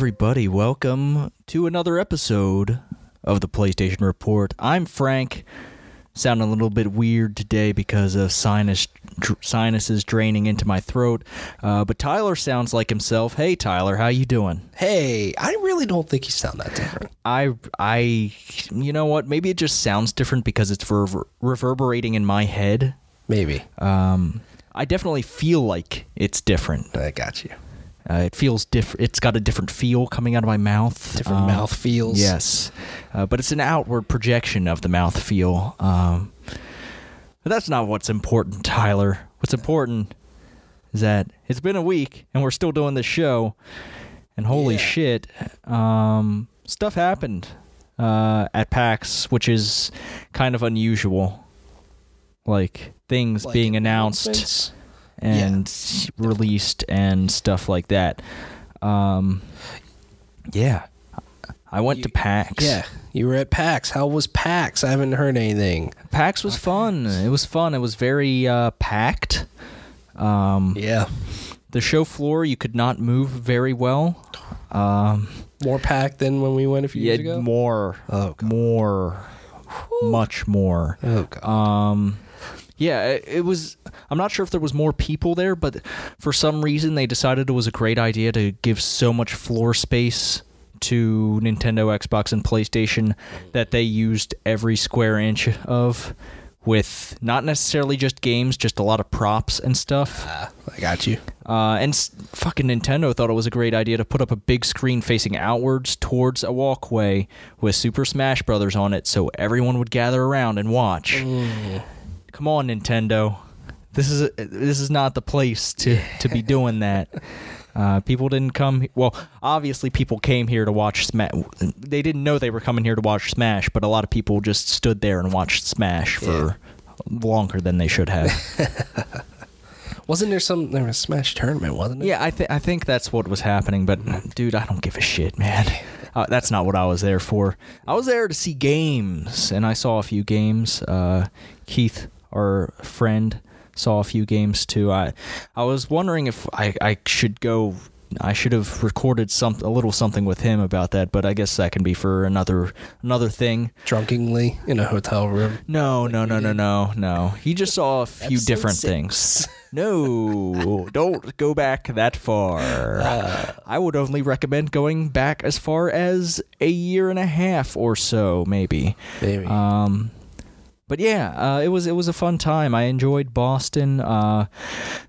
Everybody? Welcome to another episode of the PlayStation Report. I'm Frank. Sounding a little bit weird today because of sinus dr- sinuses draining into my throat. Uh, but Tyler sounds like himself. Hey, Tyler, how you doing? Hey, I really don't think you sound that different. I, I, you know what? Maybe it just sounds different because it's rever- reverberating in my head. Maybe. Um, I definitely feel like it's different. I got you. Uh, it feels different. It's got a different feel coming out of my mouth. Different Um, mouth feels. Yes, uh, but it's an outward projection of the mouth feel. Um, but that's not what's important, Tyler. What's important is that it's been a week and we're still doing this show. And holy Yeah. shit, um, stuff happened uh, at PAX, which is kind of unusual. Like things Like being announced and released and stuff like that. Um, yeah, I went You- to PAX. Yeah, you were at PAX. How was PAX? I haven't heard anything. PAX was fun. It was fun. It was very uh, packed. Um, Yeah, the show floor you could not move very well. Um, more packed than when we went a few yeah, years ago. more, Oh, God. more, much more. Oh god. Um, yeah, it, it was. I'm not sure if there was more people there, but for some reason they decided it was a great idea to give so much floor space to Nintendo, Xbox, and PlayStation that they used every square inch of, with not necessarily just games, just a lot of props and stuff. Ah, I got you. Uh, and s- fucking Nintendo thought it was a great idea to put up a big screen facing outwards towards a walkway with Super Smash Brothers on it, so everyone would gather around and watch. Mm. Come on, Nintendo. This is this is not the place to to be doing that. Uh, people didn't come. Well, obviously, people came here to watch Smash. They didn't know they were coming here to watch Smash, but a lot of people just stood there and watched Smash for longer than they should have. Wasn't there some there was a Smash tournament? Wasn't it? Yeah, I think I think that's what was happening. But dude, I don't give a shit, man. Uh, that's not what I was there for. I was there to see games, and I saw a few games. Uh, Keith, our friend, saw a few games too. I I was wondering if I I should go. I should have recorded some a little something with him about that, but I guess that can be for another another thing. Drunkenly in a hotel room. No, no, no, no, no, no. He just saw a few Episode different six. things. No, don't go back that far. Uh. I would only recommend going back as far as a year and a half or so, maybe. Maybe. Um, but yeah, uh, it was it was a fun time. I enjoyed Boston. Uh,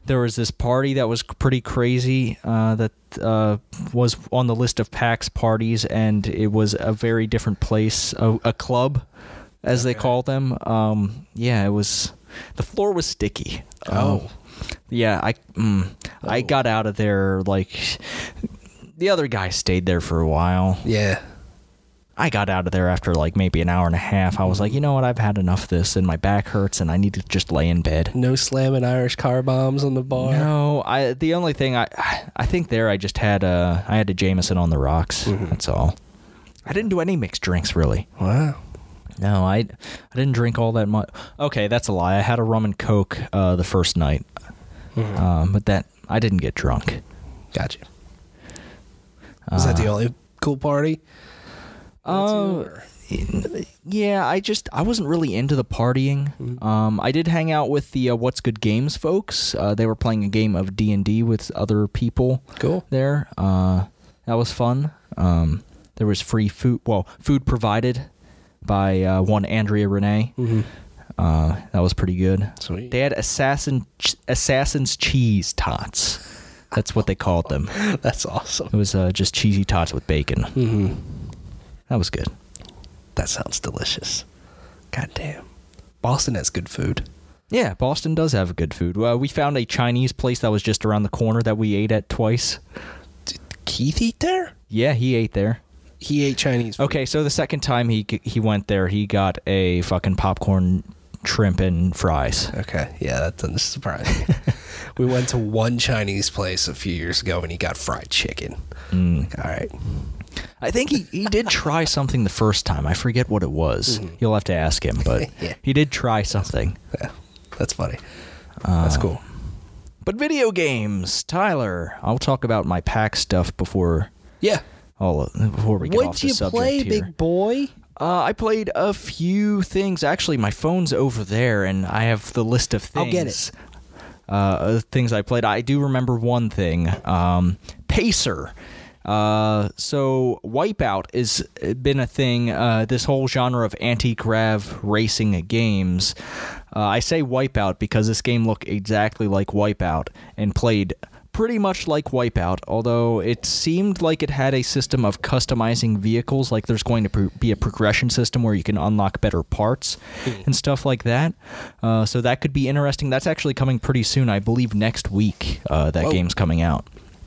there was this party that was pretty crazy uh, that uh, was on the list of PAX parties, and it was a very different place, a, a club, as they Okay. call them. Um, yeah, it was. The floor was sticky. Oh. Um, yeah, I mm, I Oh. got out of there like the other guy stayed there for a while. yeah. I got out of there after like maybe an hour and a half. I was like, you know what? I've had enough of this, and my back hurts, and I need to just lay in bed. No slamming Irish car bombs on the bar. No, I. The only thing I, I think there, I just had a, I had a Jameson on the rocks. Mhm. That's all. I didn't do any mixed drinks really. Wow. No, I, I didn't drink all that much. Okay, that's a lie. I had a rum and coke uh, the first night, Mhm. um, but that I didn't get drunk. Gotcha. Was that the Uh, only cool party? Uh, yeah, I just I wasn't really into the partying. Mhm. Um, I did hang out with the uh, What's Good Games folks. Uh, they were playing a game of D and D with other people Cool. there. Uh, that was fun. Um, there was free food. Well, food provided by uh, one Andrea Renee. Mm-hmm. Uh, that was pretty good. Sweet. They had assassin ch- assassin's cheese tots. That's what they called them. That's awesome. It was uh, just cheesy tots with bacon. Mm-hmm. That was good. That sounds delicious. God damn. Boston has good food. Yeah, Boston does have good food. Uh, we found a Chinese place that was just around the corner that we ate at twice. Did Keith eat there? Yeah, he ate there. He ate Chinese food. Okay, so the second time he he went there, he got a fucking popcorn, shrimp, and fries. Okay. Yeah, that doesn't surprise me. we went to one Chinese place a few years ago and he got fried chicken. Mm. All right. I think he, he did try something the first time. I forget what it was. Mhm. You'll have to ask him, but Yeah. he did try something. Yeah. That's funny. That's Uh, cool. but video games, Tyler. I'll talk about my pack stuff before. Yeah. Oh, before we get off What'd the you subject play, here. big boy? Uh, I played a few things. Actually, my phone's over there, and I have the list of things. I'll get it. Uh, things I played. I do remember one thing. Um, Pacer. Uh, so Wipeout has been a thing. Uh, this whole genre of anti-grav racing games. Uh, I say Wipeout because this game looked exactly like Wipeout and played pretty much like Wipeout, although it seemed like it had a system of customizing vehicles, like there's going to pro- be a progression system where you can unlock better parts and stuff like that. Uh, so that could be interesting. That's actually coming pretty soon, I believe next week. Uh, that Whoa. game's coming out.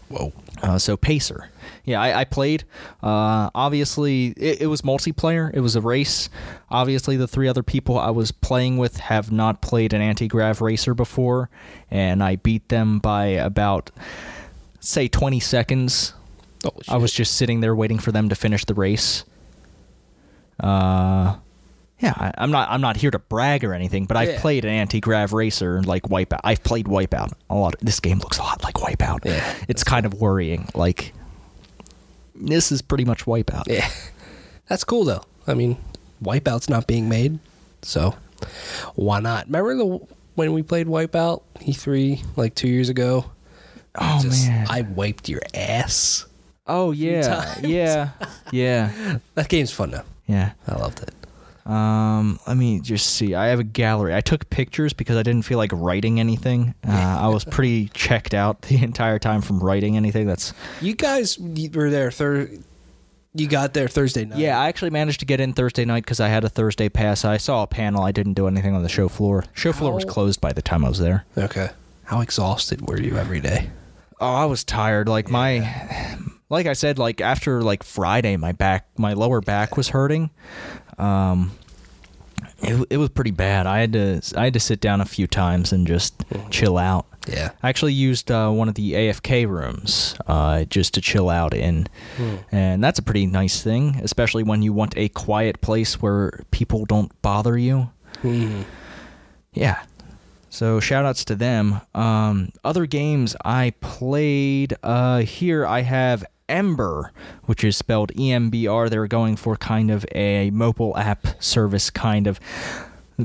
Whoa. Uh, so Pacer, yeah, I, I played. Uh, obviously, it, it was multiplayer. It was a race. Obviously, the three other people I was playing with have not played an anti-grav racer before, and I beat them by about, say, 20 seconds. Oh, I was just sitting there waiting for them to finish the race. Uh, yeah, I, I'm not. I'm not here to brag or anything, but I've Yeah. played an anti-grav racer like Wipeout. I've played Wipeout a lot. This game looks a lot like Wipeout. Yeah, it's kind of worrying. Like this is pretty much Wipeout. Yeah. That's cool though. I mean, Wipeout's not being made, so why not? Remember the when we played Wipeout E3 like 2 years ago? Oh Just- man. I wiped your ass. oh yeah. Yeah. Yeah. That game's fun though. Yeah. I loved it. Um, let me just see. I have a gallery. I took pictures because I didn't feel like writing anything. Uh, I was pretty checked out the entire time from writing anything. That's You guys were there thir- you got there Thursday night. Yeah, I actually managed to get in Thursday night because I had a Thursday pass. I saw a panel. I didn't do anything on the show floor. Show floor was closed by the time I was there. Okay. How exhausted were you every day? Oh, I was tired. Like my, like I said, like after like Friday, my back, my lower back was hurting. Um, it it was pretty bad. I had to I had to sit down a few times and just chill out. Yeah. I actually used uh, one of the AFK rooms uh, just to chill out in, and that's a pretty nice thing, especially when you want a quiet place where people don't bother you. Yeah. So shout outs to them. Um, other games I played uh, here I have Ember, which is spelled E M B R. They're going for kind of a mobile app service kind of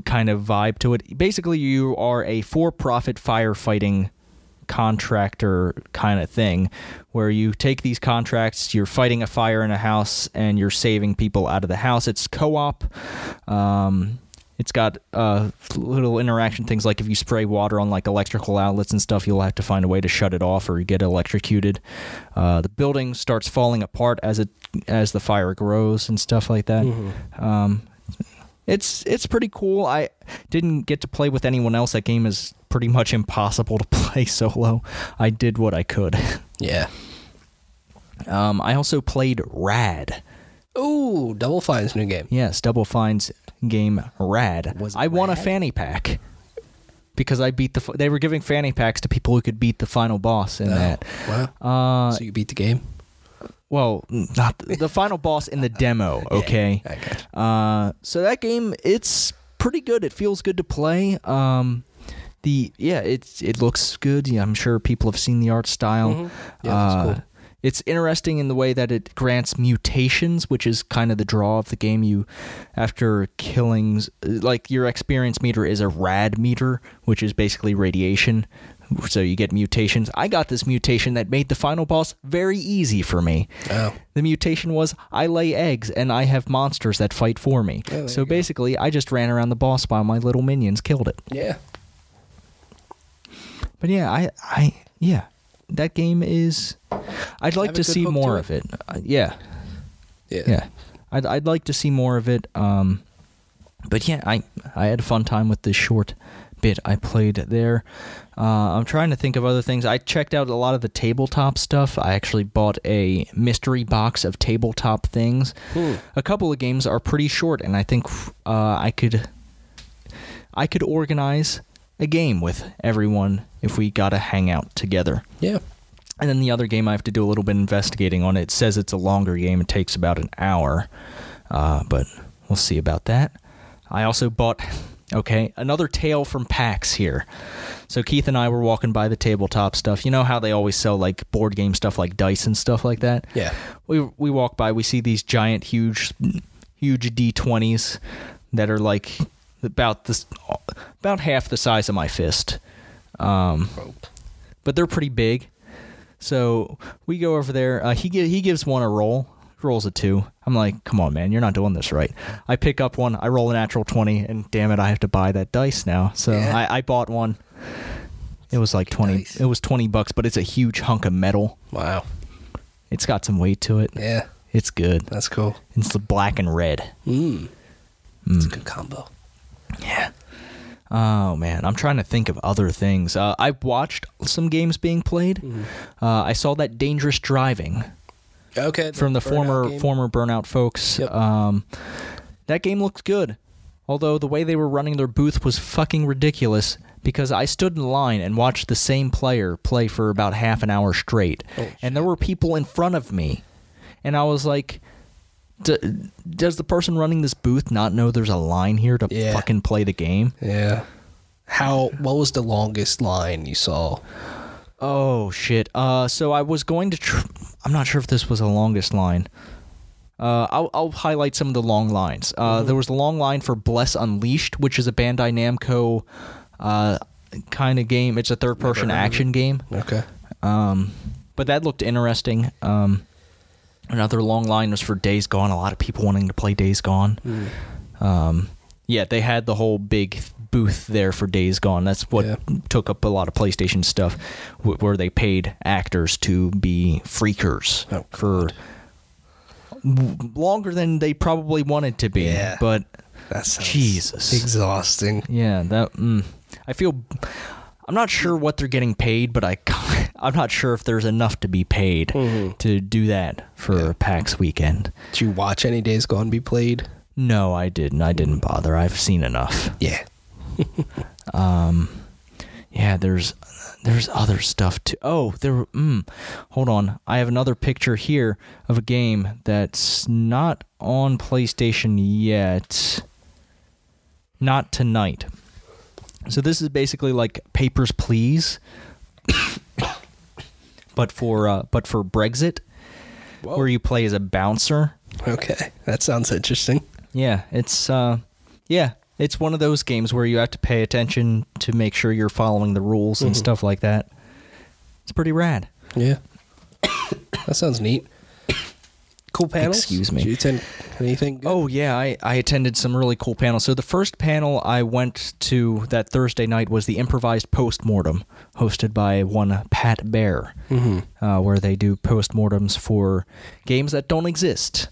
kind of vibe to it. Basically, you are a for-profit firefighting contractor kind of thing where you take these contracts you're fighting a fire in a house and you're saving people out of the house it's co-op um, it's got uh, little interaction things like if you spray water on like electrical outlets and stuff you'll have to find a way to shut it off or you get electrocuted uh, the building starts falling apart as it as the fire grows and stuff like that um, it's it's pretty cool. I didn't get to play with anyone else. That game is pretty much impossible to play solo. I did what I could. Yeah. Um, I also played Rad. Ooh, Double Fine's new game. Yes, Double Fine's game Rad. Was it I won a fanny pack because I beat the. f- They were giving fanny packs to people who could beat the final boss in Oh, that. Wow. Uh, so you beat the game? well, not the, the final boss in the demo. Okay. Got you. Uh, so that game, it's pretty good. It feels good to play. Um, the yeah, it's it looks good. Yeah, I'm sure people have seen the art style. Mhm. Yeah, that's Uh, cool. It's interesting in the way that it grants mutations, which is kind of the draw of the game. You, after killings, like your experience meter is a rad meter, which is basically radiation. So you get mutations. I got this mutation that made the final boss very easy for me. Oh. The mutation was I lay eggs and I have monsters that fight for me. Oh, so you go. basically, I just ran around the boss while my little minions killed it. Yeah. But yeah, I, I, yeah, that game is. I'd like to see more to of it. Uh, yeah, Yeah. yeah, I'd I'd like to see more of it. Um, but yeah, I I had a fun time with this short bit I played there. Uh, I'm trying to think of other things. I checked out a lot of the tabletop stuff. I actually bought a mystery box of tabletop things. A couple of games are pretty short, and I think uh, I could I could organize a game with everyone if we got to hang out together. Yeah. And then the other game, I have to do a little bit of investigating on it. Says it's a longer game. It takes about an hour, uh, but we'll see about that. I also bought Okay, another tale from PAX here. So Keith and I were walking by the tabletop stuff. You know how they always sell like board game stuff like dice and stuff like that. Yeah. We we walk by, we see these giant, huge, huge D20s that are like about this, about half the size of my fist. Um, but they're pretty big. So we go over there. Uh, he he gives one a roll. Rolls a two. I'm like, come on, man, you're not doing this right. I pick up one. I roll a natural twenty, and damn it, I have to buy that dice now. So Yeah. I, I bought one. It was like twenty. Dice. It was twenty bucks, but it's a huge hunk of metal. Wow. It's got some weight to it. Yeah. It's good. That's cool. It's the black and red. Mm. It's a good combo. Yeah. Oh man, I'm trying to think of other things. Uh, I watched some games being played. Uh, I saw that Dangerous Driving Okay. from the former game. former Burnout folks. Yep. Um, that game looked good, although the way they were running their booth was fucking ridiculous. Because I stood in line and watched the same player play for about half an hour straight, Oh, and there were people in front of me, and I was like. D- does the person running this booth not know there's a line here to Yeah. fucking play the game? Yeah. How? What was the longest line you saw? Oh shit. Uh, so I was going to. Tr- I'm not sure if this was the longest line. Uh, I'll, I'll highlight some of the long lines. Uh, There was a long line for Bless Unleashed, which is a Bandai Namco uh, kind of game. It's a third-person action game. Okay. Um, but that looked interesting. Um, another long line was for Days Gone. A lot of people wanting to play Days Gone. Um, yeah, they had the whole big booth there for Days Gone. That's what Yeah. took up a lot of PlayStation stuff, wh- where they paid actors to be freakers Oh, for w- longer than they probably wanted to be. Yeah. But that's Jesus. exhausting. yeah, that mm, I feel. I'm not sure what they're getting paid, but I I'm not sure if there's enough to be paid Mhm. to do that for Yeah. PAX weekend. Did you watch any Days Gone be played? No, I didn't. I didn't bother. I've seen enough. Yeah. Um, yeah, there's there's other stuff too. Oh, there. Mm, hold on. I have another picture here of a game that's not on PlayStation yet. Not tonight. So this is basically like Papers Please, but for uh, but for Brexit, where you play as a bouncer. Okay. That sounds interesting. Yeah, it's uh yeah, it's one of those games where you have to pay attention to make sure you're following the rules and Mhm. stuff like that. It's pretty rad. Yeah. that sounds neat. Cool panels. Excuse me. Did you attend anything? Good? Oh yeah, I, I attended some really cool panels. So the first panel I went to that Thursday night was the improvised postmortem, hosted by one Pat Bear, Mhm. uh, where they do postmortems for games that don't exist.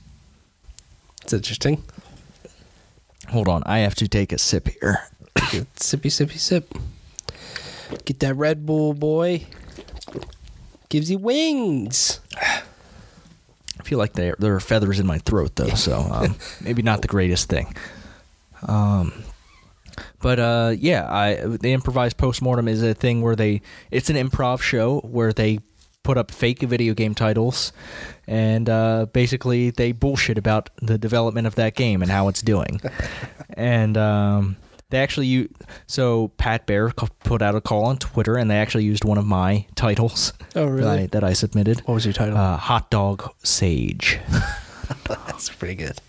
It's interesting. Hold on, I have to take a sip here. Sippy, sippy, sip. Get that Red Bull, boy. Gives you wings. I feel like there there are feathers in my throat though, so um, maybe not the greatest thing. Um, but uh, yeah, I the improvised postmortem is a thing where they it's an improv show where they put up fake video game titles and uh, basically they bullshit about the development of that game and how it's doing. and um, they actually u- so Pat Bear put out a call on Twitter and they actually used one of my titles Oh, that, I, really? that I submitted. What was your title? Uh, hot dog sage. That's pretty good.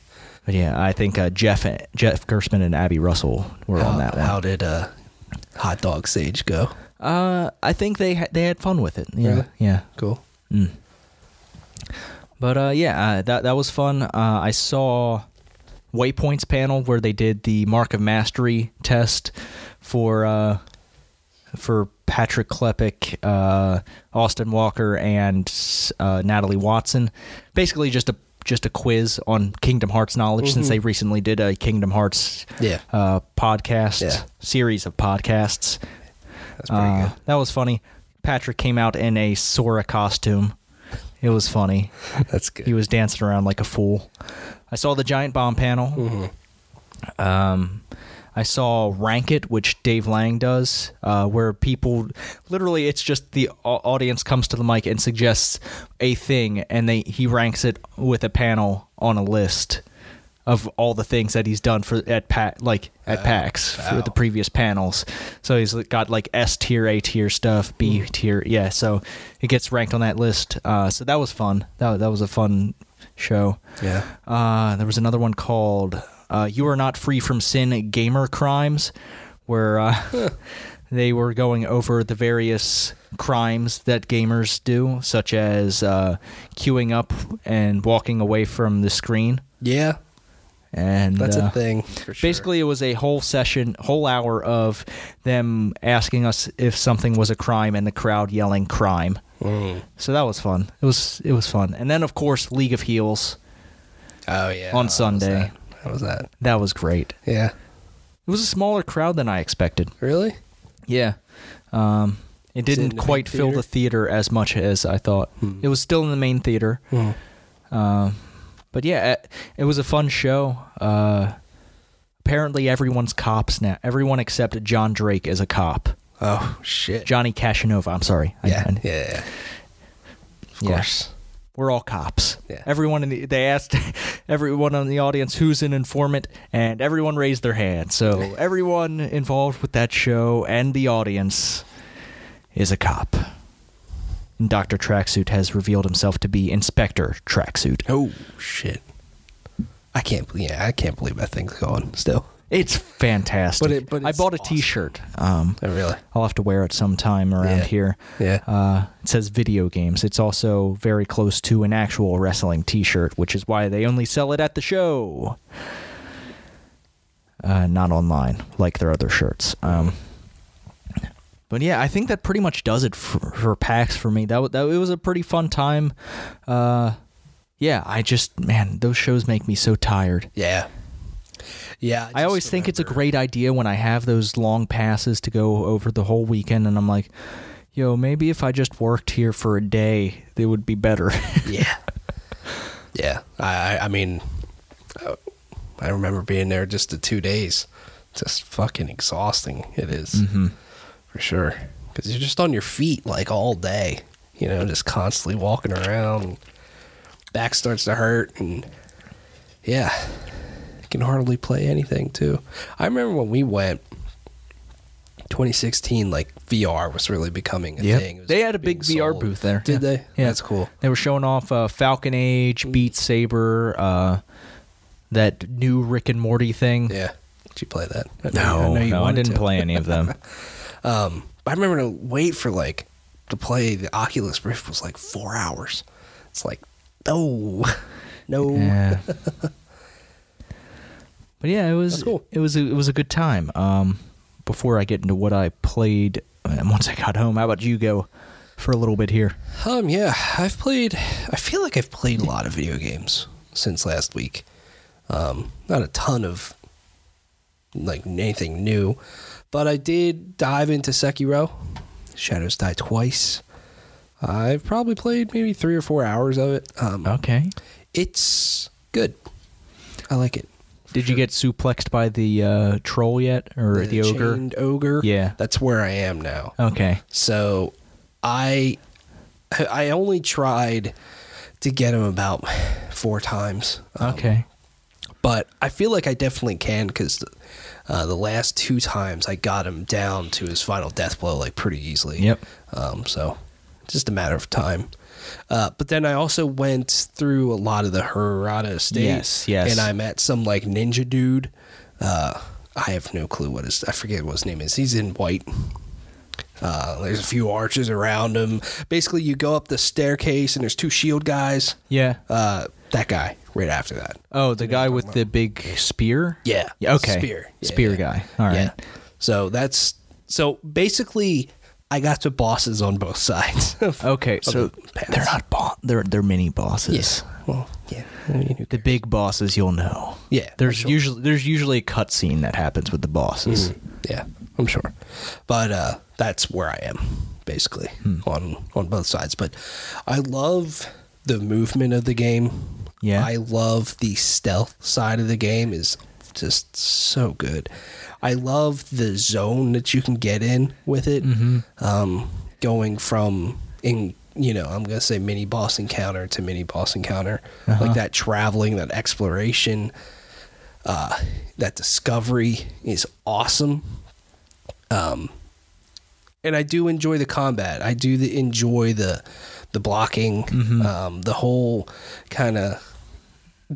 But yeah, I think uh, Jeff Jeff Gerstmann and Abby Russell were how, on that one. How did uh, Hot Dog Sage go? Uh, I think they ha- they had fun with it. Yeah, Really? yeah. Cool. Mm. But uh, yeah, uh, that that was fun. Uh, I saw Waypoints panel where they did the Mark of Mastery test for uh, for Patrick Klepek, uh, Austin Walker, and uh, Natalie Watson. Basically, just a just a quiz on Kingdom Hearts knowledge since Mhm. they recently did a Kingdom Hearts Yeah. uh, podcast Yeah. series of podcasts. That's pretty Uh, good. that was funny. Patrick came out in a Sora costume. It was funny. That's good. He was dancing around like a fool. I saw the giant bomb panel. Mhm. Um, I saw Rank It, which Dave Lang does, uh, where people literally it's just the audience comes to the mic and suggests a thing, and they he ranks it with a panel on a list of all the things that he's done for at pat like at Oh, PAX for wow. the previous panels. So he's got like S tier, A tier stuff, B tier, yeah. So it gets ranked on that list. Uh, so that was fun. That that was a fun show. Yeah. Uh, there was another one called uh, "You Are Not Free from Sin: Gamer Crimes," where uh, they were going over the various crimes that gamers do, such as uh, queuing up and walking away from the screen. Yeah. And That's uh, a thing. For sure. Basically, it was a whole session, whole hour of them asking us if something was a crime and the crowd yelling "crime." Mm. So that was fun. It was it was fun. And then of course League of Heels. Oh yeah. On How Sunday. that? How was that? That was great. Yeah. It was a smaller crowd than I expected. Really? Yeah. Um, it didn't the quite fill the theater as much as I thought. Hmm. It was still in the main theater. Mm. Um, but yeah, it, it was a fun show. Uh, apparently, everyone's cops now. Everyone except John Drake is a cop. Oh shit. Johnny Cashinova. I'm sorry. Yeah. I- yeah. Yeah. Of Yeah. course. we're all cops. Yeah. Everyone in the, they asked everyone in the audience who's an informant, and everyone raised their hand. So everyone involved with that show and the audience is a cop. And Dr. Tracksuit has revealed himself to be Inspector Tracksuit. Oh shit. I can't. believe Yeah, I can't believe that thing's going still. It's fantastic. But it- but I bought a awesome. shirt Um, Oh really? I'll have to wear it sometime around Yeah. here. Yeah. Uh, it says video games. It's also very close to an actual wrestling T-shirt, which is why they only sell it at the show, uh, not online like their other shirts. Um, but yeah, I think that pretty much does it for, for PAX for me. That, that it was a pretty fun time. Uh, yeah, I just man, those shows make me so tired. Yeah. Yeah. I always just think it's a great idea when I have those long passes to go over the whole weekend, and I'm like, yo, maybe if I just worked here for a day, it would be better. Yeah. yeah. I. I- I mean, I remember being there just the two days. Just fucking exhausting. It is, mm-hmm. For sure. Because you're just on your feet like all day. You know, just constantly walking around. Back starts to hurt, and yeah, you can hardly play anything too. I remember when we went. 2016, like VR was really becoming a thing. They had a being big VR sold. booth there. Did Yeah. they? Yeah. That's cool. They were showing off uh, Falcon Age, Beat Saber, uh, that new Rick and Morty thing. Yeah. Did you play that? I know No, I, know you no, I didn't to. play any of them. Um, but I remember to wait for like to play the Oculus Rift was like four hours. It's like no, no. Yeah. but yeah, it was cool. it was a, it was a good time. Um, before I get into what I played, and once I got home, how about you go for a little bit here? Um, yeah, I've played. I feel like I've played a lot of video games since last week. Um, not a ton of like anything new, but I did dive into Sekiro. Shadows Die Twice. I've probably played maybe three or four hours of it. Um, Okay. It's good. I like it. Did you get suplexed by the uh, troll yet, or the, ogre? chained ogre. Yeah. that's where I am now. Okay. So, I I only tried to get him about four times. Um, Okay. but I feel like I definitely can because uh, the last two times I got him down to his final death blow like pretty easily. Yep. Um, so just a matter of time. Uh, but then I also went through a lot of the Hirata estate. Yes, yes. And I met some like ninja dude. Uh, I have no clue what his I forget what his name is. He's in white. Uh, there's a few arches around him. Basically, you go up the staircase and there's two shield guys. Yeah. That guy right after that. Oh, the guy with the big spear. Yeah. Yeah. Okay. Spear. Yeah, spear yeah. guy. All right. Yeah. So that's so basically I got to bosses on both sides. of- Okay. of So the they're not boss. they're they're mini bosses. Yes. Well, yeah. I mean, The big bosses you'll know. Yeah, There's sure. usually there's usually a cutscene that happens with the bosses. Yeah, I'm sure. But uh, that's where I am, basically, Hmm. on on both sides. But I love the movement of the game. Yeah. I love the stealth side of the game is just so good. I love the zone that you can get in with it. Mm-hmm. Um, going from in you know I'm gonna say mini boss encounter to mini boss encounter, Uh-huh. like that traveling, that exploration. Uh, that discovery is awesome. Um, and I do enjoy the combat. I do the, enjoy the the blocking, um, the whole kind of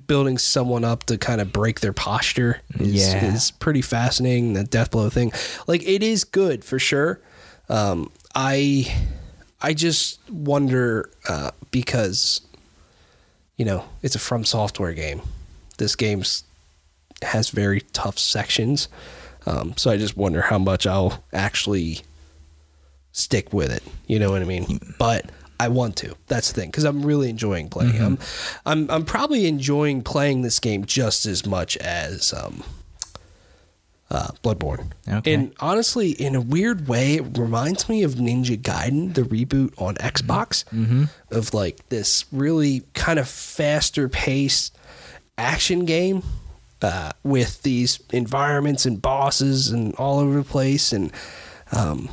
building someone up to kind of break their posture is, Yeah. is pretty fascinating. The death blow thing, like it is good for sure. Um, I I just wonder uh, because you know it's a From Software game. This game's has very tough sections, um, so I just wonder how much I'll actually stick with it. You know what I mean? But I want to. That's the thing because I'm really enjoying playing. I'm, I'm I'm probably enjoying playing this game just as much as um, uh, Bloodborne. Okay. And honestly, in a weird way, it reminds me of Ninja Gaiden, the reboot on Xbox, of like this really kind of faster paced action game uh, with these environments and bosses and all over the place. And um,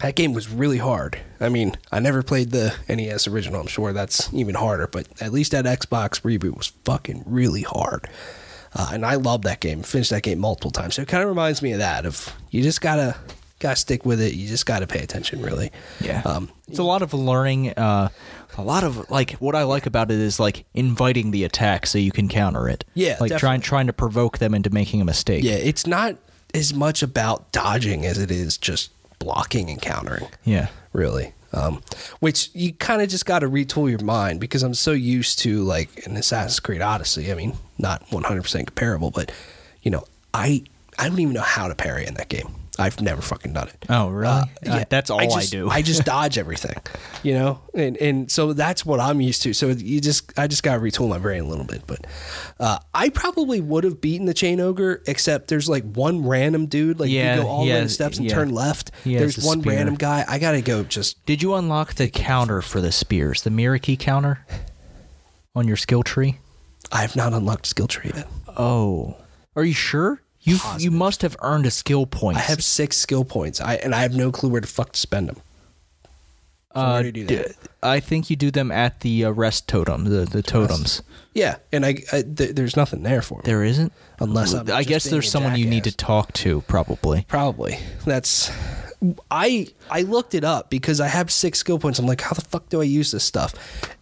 that game was really hard. I mean, I never played the NES original. I'm sure that's even harder, but at least that Xbox reboot was fucking really hard. Uh, and I love that game. Finished that game multiple times. So it kind of reminds me of that. Of you just gotta gotta stick with it. You just gotta pay attention, really. Yeah. Um, it's a lot of learning. Uh, a lot of like what I like about it is like inviting the attack so you can counter it. Yeah, like trying trying to provoke them into making a mistake. yeah, it's not as much about dodging as it is just blocking and countering. Yeah. really. Um, which you kind of just got to retool your mind because I'm so used to like an Assassin's Creed Odyssey. I mean, not 100% comparable, but you know, I I don't even know how to parry in that game. I've never fucking done it. Oh, really? Uh, Uh, that's all I, just, do. I just dodge everything, you know, and and so that's what I'm used to. So you just, I just got to retool my brain a little bit. But uh, I probably would have beaten the chain ogre, except there's like one random dude, like Yeah, you go all he the way to the steps and yeah. turn left. He There's one spear. random guy. I got to go just Did you unlock the counter for the spears, the Mikiri counter on your skill tree? I have not unlocked skill tree yet. Oh, are you sure? You you must have earned a skill point. I have six skill points. I and I have no clue where to fuck to spend them. So Uh, do do d-? I think you do them at the uh, rest totem, the the totems. Yeah, and I, I th- there's nothing there for me. There isn't. Unless I'm I guess there's someone you need to talk to, probably. Probably. That's I I looked it up because I have six skill points. I'm like, how the fuck do I use this stuff?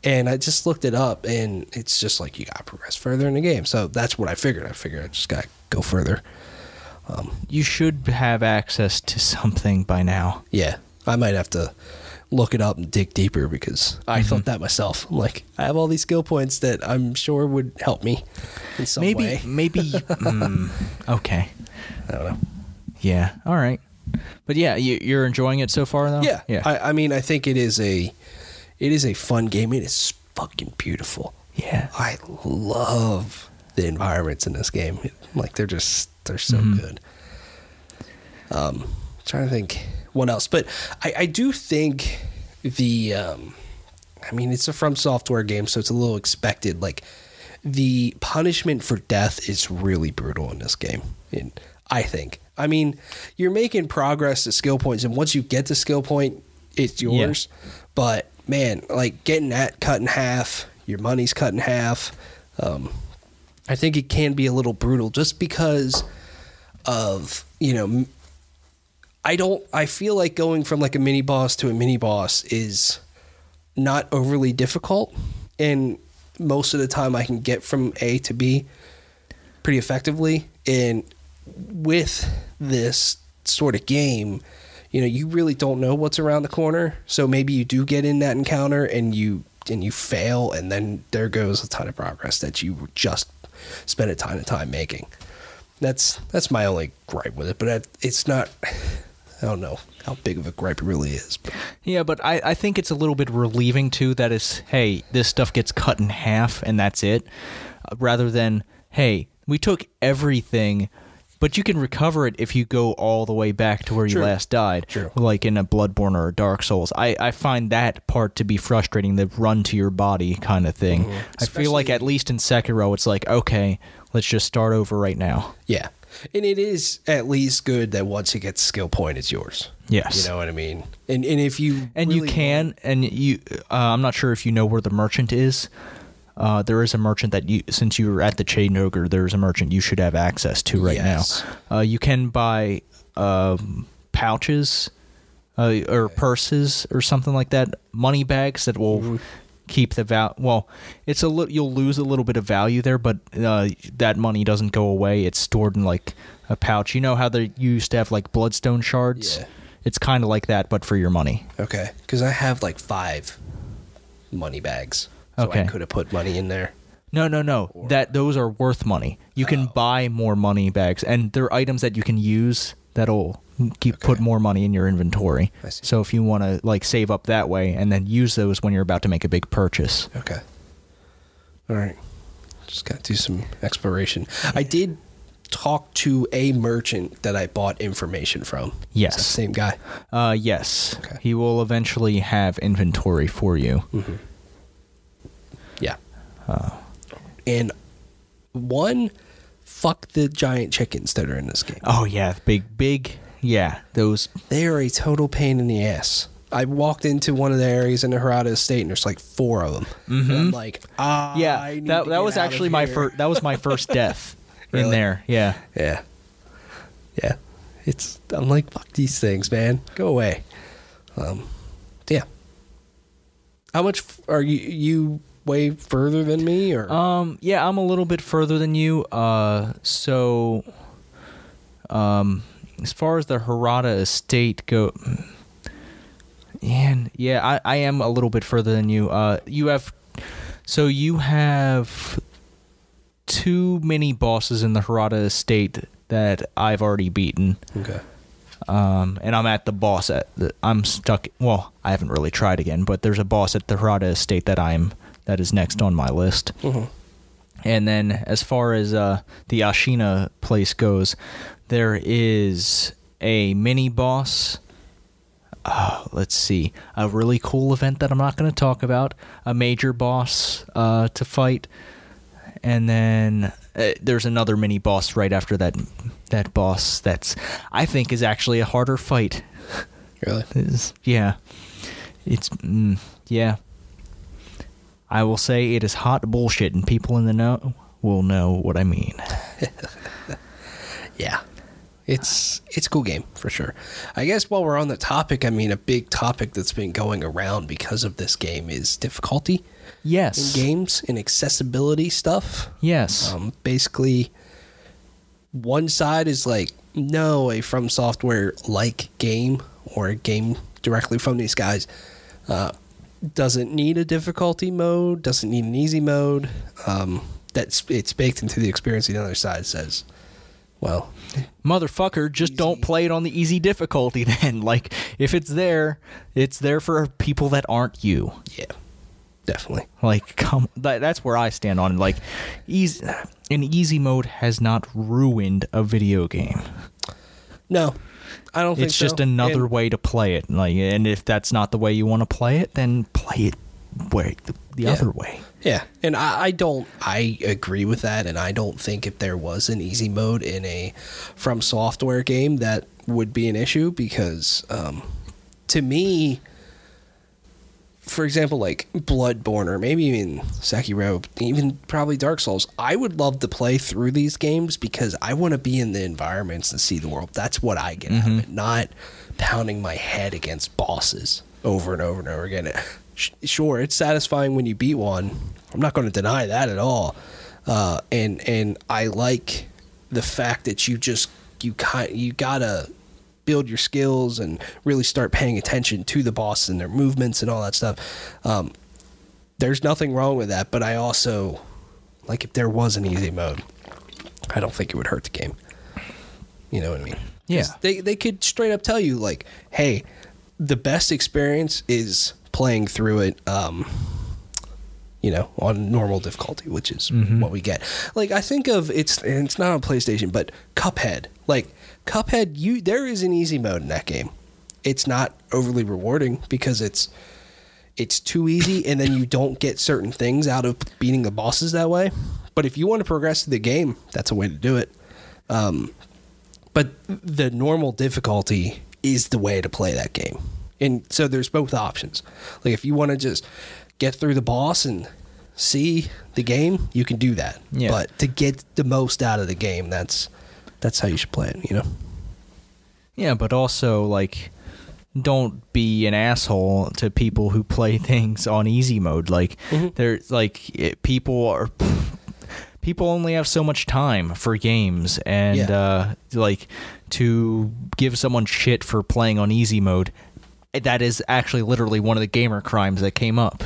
And I just looked it up, and it's just like you got to progress further in the game. So that's what I figured. I figured I just got to go further. You should have access to something by now. Yeah, I might have to look it up and dig deeper because I Mm-hmm. thought that myself. I'm like, I have all these skill points that I'm sure would help me in some maybe way. maybe. mm, okay. I don't know. Yeah. All right. But yeah, you, you're enjoying it so far, though. Yeah, Yeah. I, I mean, I think it is a, it is a fun game. It is fucking beautiful. yeah. I love the environments in this game. Like they're just they're so Mhm. good. Um, trying to think what else, but I, I do think the um, I mean it's a From Software game, so it's a little expected. Like the punishment for death is really brutal in this game. And I think. I mean, you're making progress to skill points, and once you get the skill point, it's yours. But man, like getting that cut in half, your money's cut in half. Um, I think it can be a little brutal just because of you know. I don't. I feel like going from like a mini boss to a mini boss is not overly difficult, and most of the time I can get from A to B pretty effectively. And with this sort of game, you know, you really don't know what's around the corner. So maybe you do get in that encounter and you and you fail, and then there goes a ton of progress that you just spent a ton of time making. That's that's my only gripe with it, but it's not. I don't know how big of a gripe it really is. But Yeah, but I, I think it's a little bit relieving too that is, hey, this stuff gets cut in half and that's it. Uh, rather than, hey, we took everything, but you can recover it if you go all the way back to where True. you last died. True. Like in a Bloodborne or a Dark Souls. I, I find that part to be frustrating, the run to your body kind of thing. I feel like at least in Sekiro, it's like, okay, let's just start over right now. yeah, and it is at least good that once you get skill point, it's yours. Yes. You know what I mean? And and if you and you really can and you uh, i'm not sure if you know where the merchant is uh, there is a merchant that you, since you're at the Chain Ogre, there's a merchant you should have access to right Yes. now. Uh, you can buy um, pouches uh, or purses or something like that, money bags that will Mm-hmm. Keep the val. Well, it's a li- you'll lose a little bit of value there, but uh, that money doesn't go away. It's stored in like a pouch. You know how they used to have like bloodstone shards? Yeah. It's kind of like that, but for your money. Okay, because I have like five money bags, so I Okay. could have put money in there. No, no, no. That those are worth money. You Oh. can buy more money bags, and they're items that you can use that'll keep put more money in your inventory. So if you want to like save up that way, and then use those when you're about to make a big purchase. Okay. All right. Just got to do some exploration. I did talk to a merchant that I bought information from. Yes. same guy. Uh, yes, Okay. he will eventually have inventory for you. Mm-hmm. Yeah. Uh, and one, fuck the giant chickens that are in this game. Oh yeah, big, big. Yeah, those. They are a total pain in the ass. I walked into one of the areas in the Hirata Estate, and there's like four of them. I'm like, ah, Mm-hmm. Yeah, that that was actually my first. That was my first death in there. Yeah. Yeah. Yeah. It's I'm like, fuck these things, man. Go away. Um yeah. How much are you you way further than me or Um, yeah, I'm a little bit further than you. Uh, so, um, as far as the Hirata estate go, and yeah, I, I am a little bit further than you. Uh, you have, so you have too many bosses in the Hirata estate that I've already beaten. Okay. Um, and I'm at the boss at the, I'm stuck. Well, I haven't really tried again, but there's a boss at the Harada estate that I'm that is next on my list. Mhm. And then as far as uh, the Ashina place goes, there is a mini boss. Uh, let's see, a really cool event that I'm not going to talk about. A major boss uh, to fight, and then uh, there's another mini boss right after that. That boss that's I think is actually a harder fight. Really? Yeah, it's mm, yeah. I will say it is hot bullshit, and people in the know will know what I mean. Yeah. It's it's a cool game for sure. I guess while we're on the topic, I mean a big topic that's been going around because of this game is difficulty Yes. in games and accessibility stuff. Yes. Um, basically, one side is like, no, a From Software like game or a game directly from these guys uh, doesn't need a difficulty mode, doesn't need an easy mode. Um, that's it's baked into the experience. The other side says, well, Motherfucker, just don't play it on the easy difficulty then. Like, if it's there, it's there for people that aren't you. yeah, definitely. Like, come, that, that's where I stand on. Like, easy, an easy mode has not ruined a video game. No, I don't think It's just so. another And- way to play it. Like, and if that's not the way you want to play it, then play it way the, the Yeah. other way. Yeah, and I, I don't. I agree with that, and I don't think if there was an easy mode in a from software game that would be an issue because, um, to me, for example, like Bloodborne or maybe even Sekiro, even probably Dark Souls, I would love to play through these games because I want to be in the environments and see the world. That's what I get out of it, not pounding my head against bosses over and over and over again. Sure, it's satisfying when you beat one. I'm not going to deny that at all. Uh, and and I like the fact that you just you kind you gotta build your skills and really start paying attention to the boss and their movements and all that stuff. Um, there's nothing wrong with that, but I also like if there was an easy mode, I don't think it would hurt the game. You know what I mean? Yeah. They they could straight up tell you like, hey, the best experience is playing through it. Um, you know, on normal difficulty, which is what we get. Like I think of it's it's not on PlayStation, but Cuphead. Like Cuphead, you there is an easy mode in that game. It's not overly rewarding because it's it's too easy and then you don't get certain things out of beating the bosses that way. But if you want to progress through the game, that's a way to do it. Um, but the normal difficulty is the way to play that game. And so there's both options. Like if you want to just get through the boss and see the game, you can do that. Yeah. But to get the most out of the game, that's that's how you should play it. You know. Yeah, but also like don't be an asshole to people who play things on easy mode. Like Mhm. there's like it, people are people only have so much time for games and Yeah. uh like to give someone shit for playing on easy mode that is actually literally one of the gamer crimes that came up.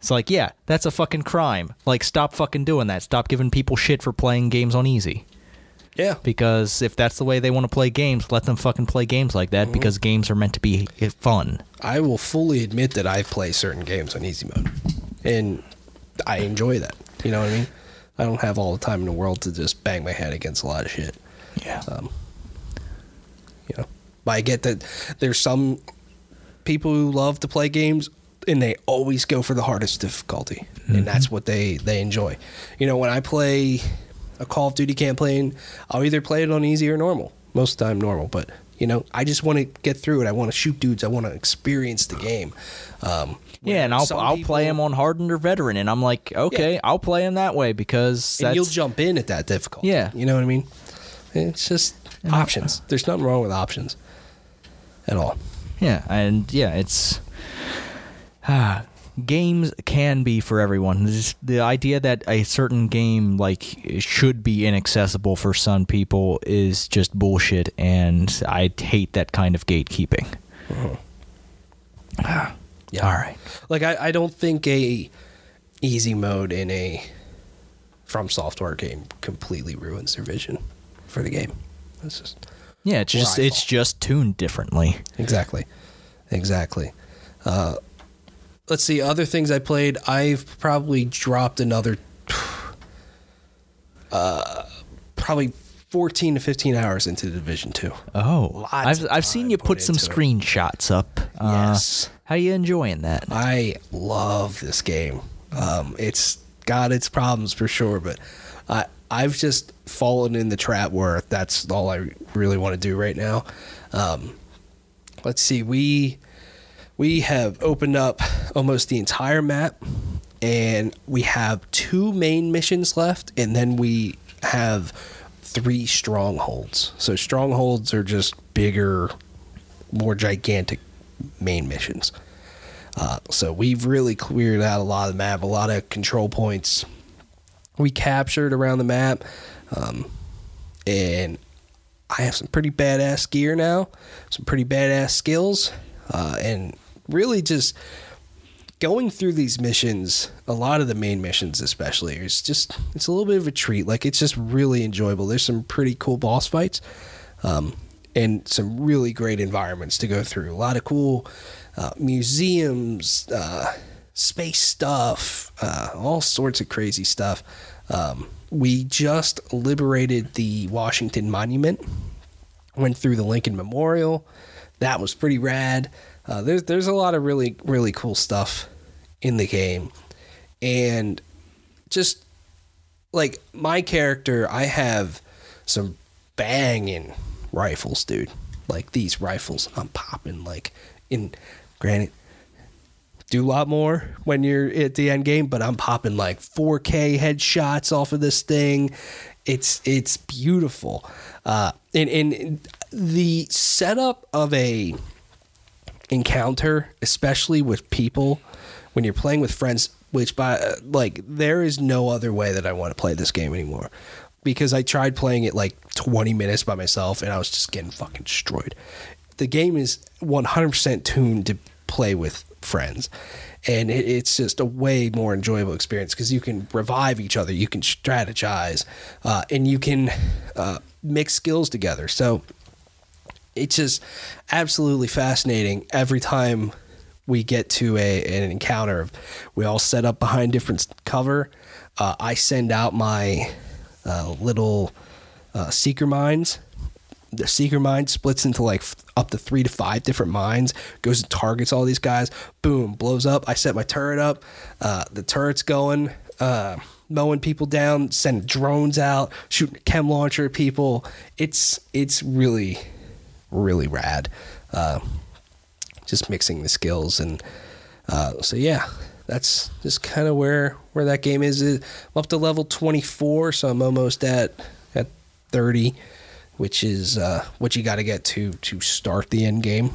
It's like, yeah, that's a fucking crime. Like stop fucking doing that. Stop giving people shit for playing games on easy Yeah. because if that's the way they want to play games, let them fucking play games like that mm-hmm. because games are meant to be eh, fun. I will fully admit that I play certain games on easy mode, and I enjoy that. You know what I mean? I don't have all the time in the world to just bang my head against a lot of shit. Yeah. Um, you know, but I get that there's some people who love to play games and they always go for the hardest difficulty, and mm-hmm. that's what they they enjoy. You know, when I play a Call of Duty campaign, I'll either play it on easy or normal. Most of the time, normal, but. You know, I just want to get through it. I want to shoot dudes. I want to experience the game. Um, yeah, and I'll I'll play people- him on hardened or veteran, and I'm like, okay, I'll play him that way because and you'll jump in at that difficulty. Yeah. you know what I mean. It's just options. There's nothing wrong with options at all. yeah, and yeah, it's ah, games can be for everyone. This- the idea that a certain game like should be inaccessible for some people is just bullshit, and I hate that kind of gatekeeping. Yeah. All right. Like I, I don't think a easy mode in a FromSoftware game completely ruins their vision for the game. That's just Yeah, it's just it's just tuned differently. exactly, exactly. Uh, let's see other things I played. I've probably dropped another, uh, probably fourteen to fifteen hours into the Division Two. Oh, Lots I've I've seen you put some it. screenshots up. Uh, Yes. How you enjoying that? I love this game. Um, it's got its problems for sure, but I I've just fallen in the trap where that's all I really want to do right now. Um, let's see, we we have opened up almost the entire map, and we have two main missions left, and then we have three strongholds. So strongholds are just bigger, more gigantic main missions. Uh, so we've really cleared out a lot of the map, a lot of control points we captured around the map, um, and I have some pretty badass gear now, some pretty badass skills, uh, and really just going through these missions. A lot of the main missions, especially, is just it's a little bit of a treat. Like it's just really enjoyable. There's some pretty cool boss fights. Um, and some really great environments to go through. A lot of cool uh, museums, uh, space stuff, uh, all sorts of crazy stuff. Um, we just liberated the Washington Monument. Went through the Lincoln Memorial. That was pretty rad. Uh, there's there's a lot of really really cool stuff in the game, and just like my character, I have some banging rifles, dude. Like these rifles, I'm popping like in. Granted, do a lot more when you're at the end game, but I'm popping like 4K headshots off of this thing. It's it's beautiful, uh, and and the setup of a encounter, especially with people, when you're playing with friends, which by like there is no other way that I want to play this game anymore. Because I tried playing it like 20 minutes by myself and I was just getting fucking destroyed. The game is 100% tuned to play with friends. And it, it's just a way more enjoyable experience because you can revive each other, you can strategize, uh, and you can uh, mix skills together. So it's just absolutely fascinating every time we get to a an encounter. We all set up behind different cover. Uh, I send out my uh, little uh, seeker mines. The seeker mine splits into like f- up to three to five different mines. Goes and targets all these guys. Boom, blows up. I set my turret up. Uh, the turret's going. Uh, mowing people down, sending drones out, shooting chem launcher at people. It's it's really really rad. Uh, just mixing the skills and uh, so yeah, that's just kind of where where that game is. I'm up to level 24, so I'm almost at at 30, which is uh, what you got to get to to start the end game.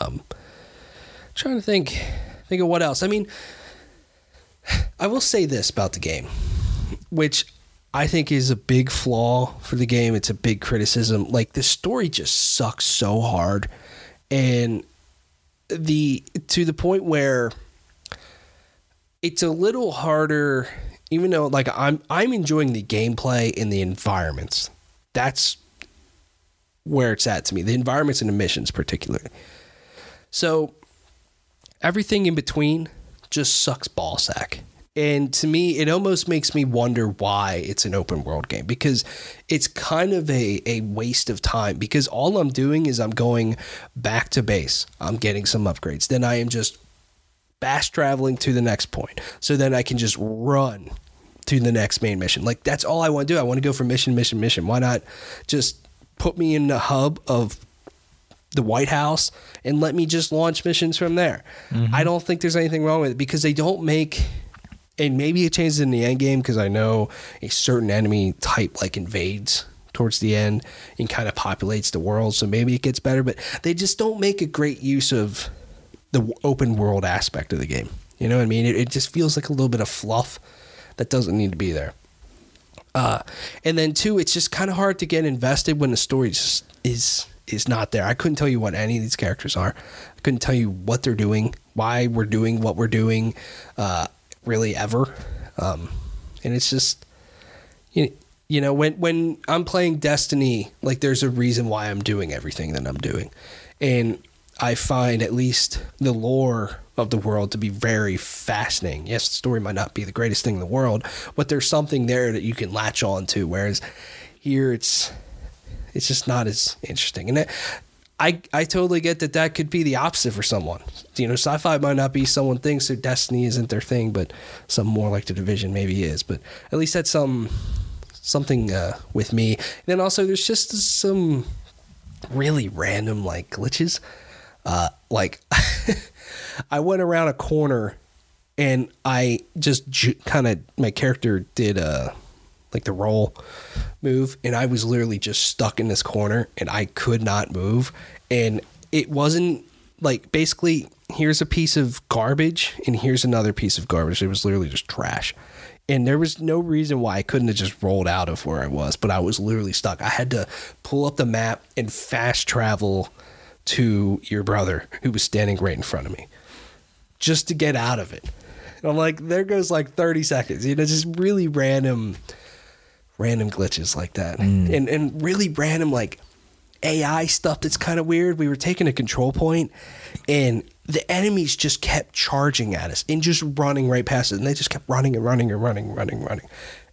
Um, trying to think think of what else. I mean, I will say this about the game, which I think is a big flaw for the game. It's a big criticism. Like the story just sucks so hard, and the to the point where it's a little harder. Even though like I'm I'm enjoying the gameplay and the environments. That's where it's at to me. The environments and the missions particularly. So everything in between just sucks ball sack. And to me, it almost makes me wonder why it's an open world game because it's kind of a, a waste of time because all I'm doing is I'm going back to base. I'm getting some upgrades. Then I am just fast traveling to the next point. So then I can just run to the next main mission. Like that's all I want to do. I want to go from mission, mission, mission. Why not just put me in the hub of the White House and let me just launch missions from there. Mm-hmm. I don't think there's anything wrong with it because they don't make and maybe it changes in the end game because I know a certain enemy type like invades towards the end and kind of populates the world, so maybe it gets better. But they just don't make a great use of the open world aspect of the game. You know what I mean? It, it just feels like a little bit of fluff that doesn't need to be there. Uh, and then two, it's just kind of hard to get invested when the story just is is not there. I couldn't tell you what any of these characters are. I couldn't tell you what they're doing, why we're doing what we're doing. Uh, really ever. Um, and it's just you you know when when I'm playing Destiny, like there's a reason why I'm doing everything that I'm doing, and I find at least the lore of the world to be very fascinating. Yes, the story might not be the greatest thing in the world, but there's something there that you can latch on to. Whereas here, it's it's just not as interesting. And I I totally get that that could be the opposite for someone. You know, sci-fi might not be someone thinks that Destiny isn't their thing, but some more like the Division maybe is. But at least that's some something uh, with me. And then also, there's just some really random like glitches. Uh, like I went around a corner and I just j- kind of my character did a uh, like the roll move, and I was literally just stuck in this corner and I could not move. And it wasn't like basically here's a piece of garbage and here's another piece of garbage. It was literally just trash. And there was no reason why I couldn't have just rolled out of where I was, but I was literally stuck. I had to pull up the map and fast travel to your brother who was standing right in front of me just to get out of it. And I'm like, there goes like 30 seconds. You know, just really random random glitches like that, mm. and and really random like AI stuff that's kind of weird. We were taking a control point, and the enemies just kept charging at us and just running right past us, and they just kept running and running and running, running, running,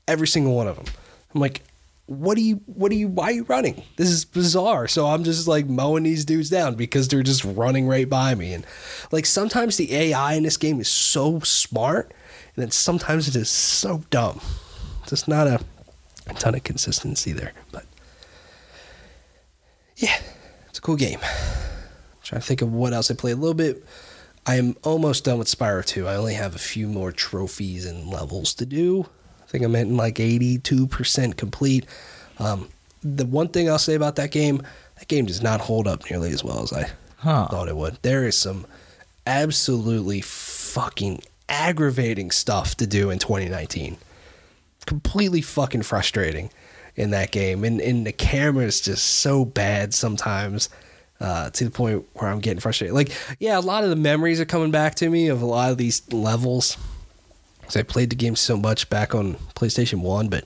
every single one of them. I'm like, what do you, what do you, why are you running? This is bizarre. So I'm just like mowing these dudes down because they're just running right by me. And like sometimes the AI in this game is so smart, and then sometimes it is so dumb. It's just not a a ton of consistency there. But yeah, it's a cool game. I'm trying to think of what else I played a little bit. I am almost done with Spyro 2. I only have a few more trophies and levels to do. I think I'm at like 82% complete. Um, the one thing I'll say about that game, that game does not hold up nearly as well as I huh. thought it would. There is some absolutely fucking aggravating stuff to do in 2019 completely fucking frustrating in that game. And, and the camera is just so bad sometimes. Uh, to the point where I'm getting frustrated. Like, yeah, a lot of the memories are coming back to me of a lot of these levels. Because I played the game so much back on PlayStation 1, but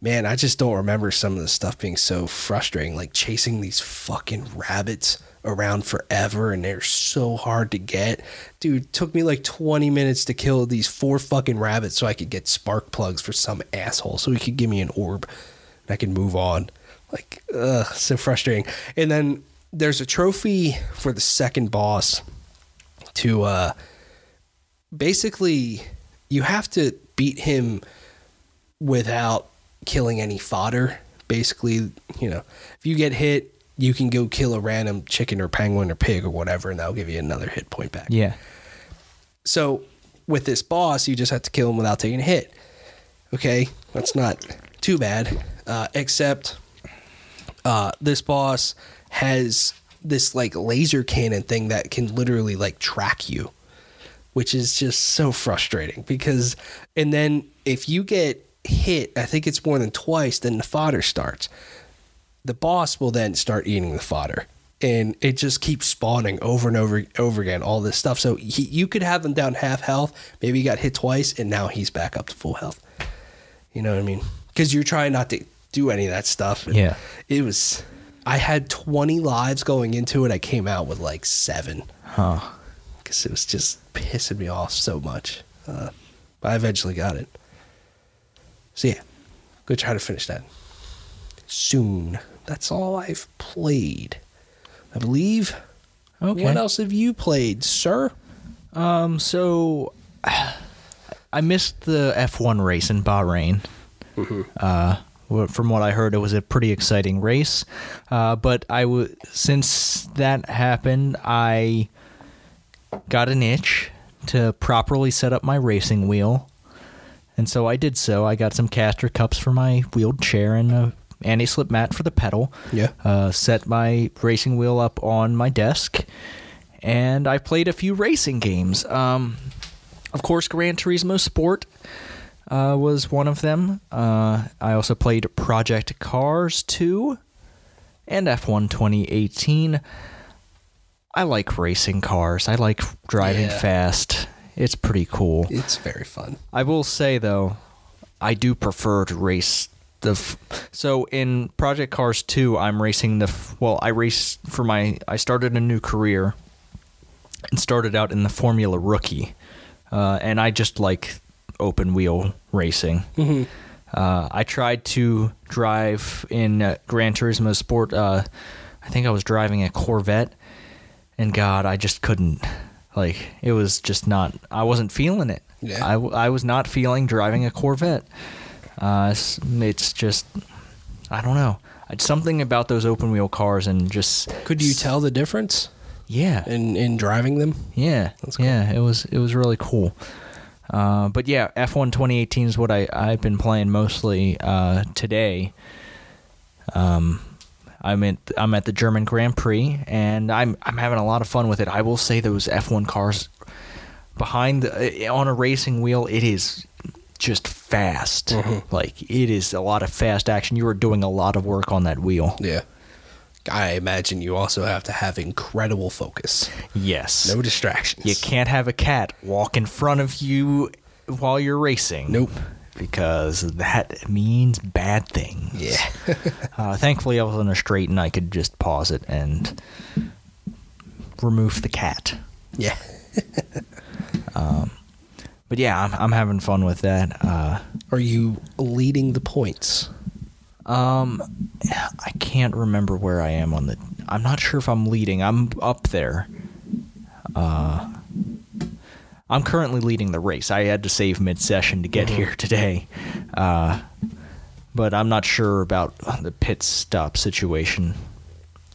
man, I just don't remember some of the stuff being so frustrating. Like chasing these fucking rabbits around forever and they're so hard to get. Dude, took me like 20 minutes to kill these four fucking rabbits so I could get spark plugs for some asshole so he could give me an orb and I could move on. Like, ugh, so frustrating. And then there's a trophy for the second boss to uh basically you have to beat him without killing any fodder. Basically, you know, if you get hit, you can go kill a random chicken or penguin or pig or whatever, and that'll give you another hit point back. Yeah. so with this boss, you just have to kill him without taking a hit. Okay, that's not too bad. Uh, except uh, this boss has this like laser cannon thing that can literally like track you, which is just so frustrating because, and then if you get hit, I think it's more than twice, then the fodder starts. The boss will then start eating the fodder. And it just keeps spawning over and over over again, all this stuff. So he, you could have him down half health. Maybe he got hit twice, and now he's back up to full health. You know what I mean? Because you're trying not to do any of that stuff. And Yeah. It was. I had 20 lives going into it. I came out with like seven Huh. because it was just pissing me off so much. Uh, but I eventually got it. So yeah, go try to finish that soon. That's all I've played. I believe. Okay. What else have you played, sir? Um. So, I missed the F1 race in Bahrain. Uh, from what I heard, it was a pretty exciting race. Uh, but I w- since that happened, I got an itch to properly set up my racing wheel, and so I did so. I got some caster cups for my wheeled chair and a anti-slip mat for the pedal. Yeah. Uh, set my racing wheel up on my desk, and I played a few racing games. Um, of course, Gran Turismo Sport uh, was one of them. Uh, I also played Project Cars 2 and F1 2018. I like racing cars. I like driving Yeah. fast. It's pretty cool. It's very fun. I will say though, I do prefer to race the. F- so in Project Cars 2, I'm racing the. F- well, I race for my. I started a new career and started out in the Formula Rookie, uh, and I just like open wheel racing. Uh, I tried to drive in uh, Gran Turismo Sport. Uh, I think I was driving a Corvette, and God, I just couldn't. Like it was just not. I wasn't feeling it. Yeah. I, I was not feeling driving a Corvette. Uh, it's, it's just I don't know. It's something about those open wheel cars and just Could you tell the difference yeah in, in driving them? yeah, That's cool. yeah. It was it was really cool. Uh, but yeah, F1 2018 is what I I've been playing mostly uh, today. Um, I'm at I'm at the German Grand Prix and I'm I'm having a lot of fun with it. I will say those F1 cars behind the, on a racing wheel, it is just fast. Mm-hmm. Like it is a lot of fast action. You are doing a lot of work on that wheel. Yeah. I imagine you also have to have incredible focus. Yes. No distractions. You can't have a cat walk in front of you while you're racing. Nope. Because that means bad things. Yeah. Uh, thankfully, I was on a straight and I could just pause it and remove the cat. yeah. But yeah, I'm, I'm having fun with that. Uh, Are you leading the points? um, I can't remember where I am on the. I'm not sure if I'm leading. I'm up there. Uh, I'm currently leading the race. I had to save mid-session to get here today, uh, but I'm not sure about the pit stop situation.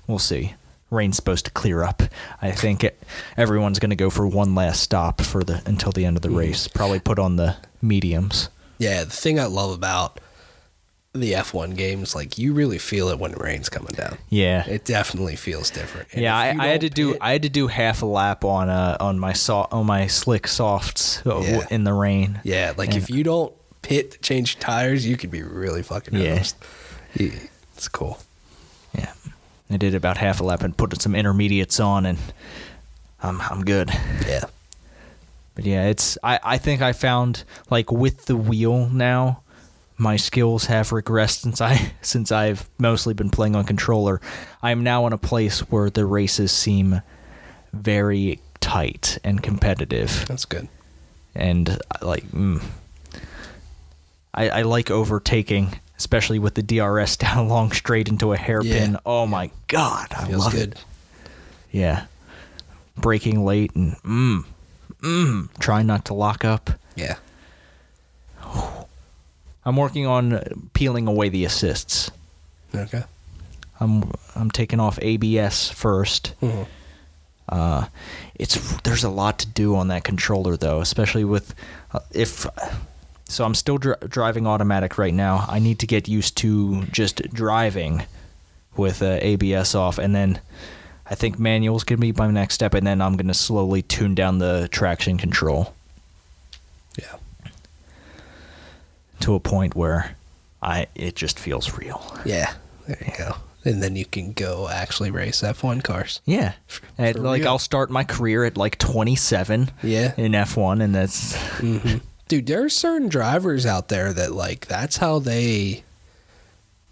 We'll see. Rain's supposed to clear up. I think it, everyone's going to go for one last stop for the until the end of the race. Probably put on the mediums. Yeah, the thing I love about the F1 games, like you really feel it when the rain's coming down. Yeah, It definitely feels different. And yeah. I, I had to don't do I had to do half a lap on uh on my so, on my slick softs uh, Yeah. in the rain. yeah, like and- if you don't pit change tires, you could be really fucking Yeah. Yeah, it's cool. I did about half a lap and put some intermediates on, and I'm I'm good. Yeah. But yeah, it's I, I think I found like with the wheel now, my skills have regressed since I since I've mostly been playing on controller. I am now in a place where the races seem very tight and competitive, That's good. and uh, like mm, I, I like overtaking, especially with the DRS down long straight into a hairpin. Yeah. Oh my god, I Feels love good. it. Yeah, braking late and mm, mm, trying not to lock up. Yeah. I'm working on peeling away the assists. Okay. I'm I'm taking off ABS 1st Mhm. Uh, it's there's a lot to do on that controller though, especially with uh, if. So I'm still dri- driving automatic right now. I need to get used to just driving with uh, ABS off, and then I think manual's gonna be my next step, and then I'm gonna slowly tune down the traction control Yeah. to a point where I it just feels real. Yeah. There you go. And then you can go actually race F1 cars. Yeah, like real. I'll start my career at like 27 Yeah. in F1, and that's Dude, there are certain drivers out there that like that's how they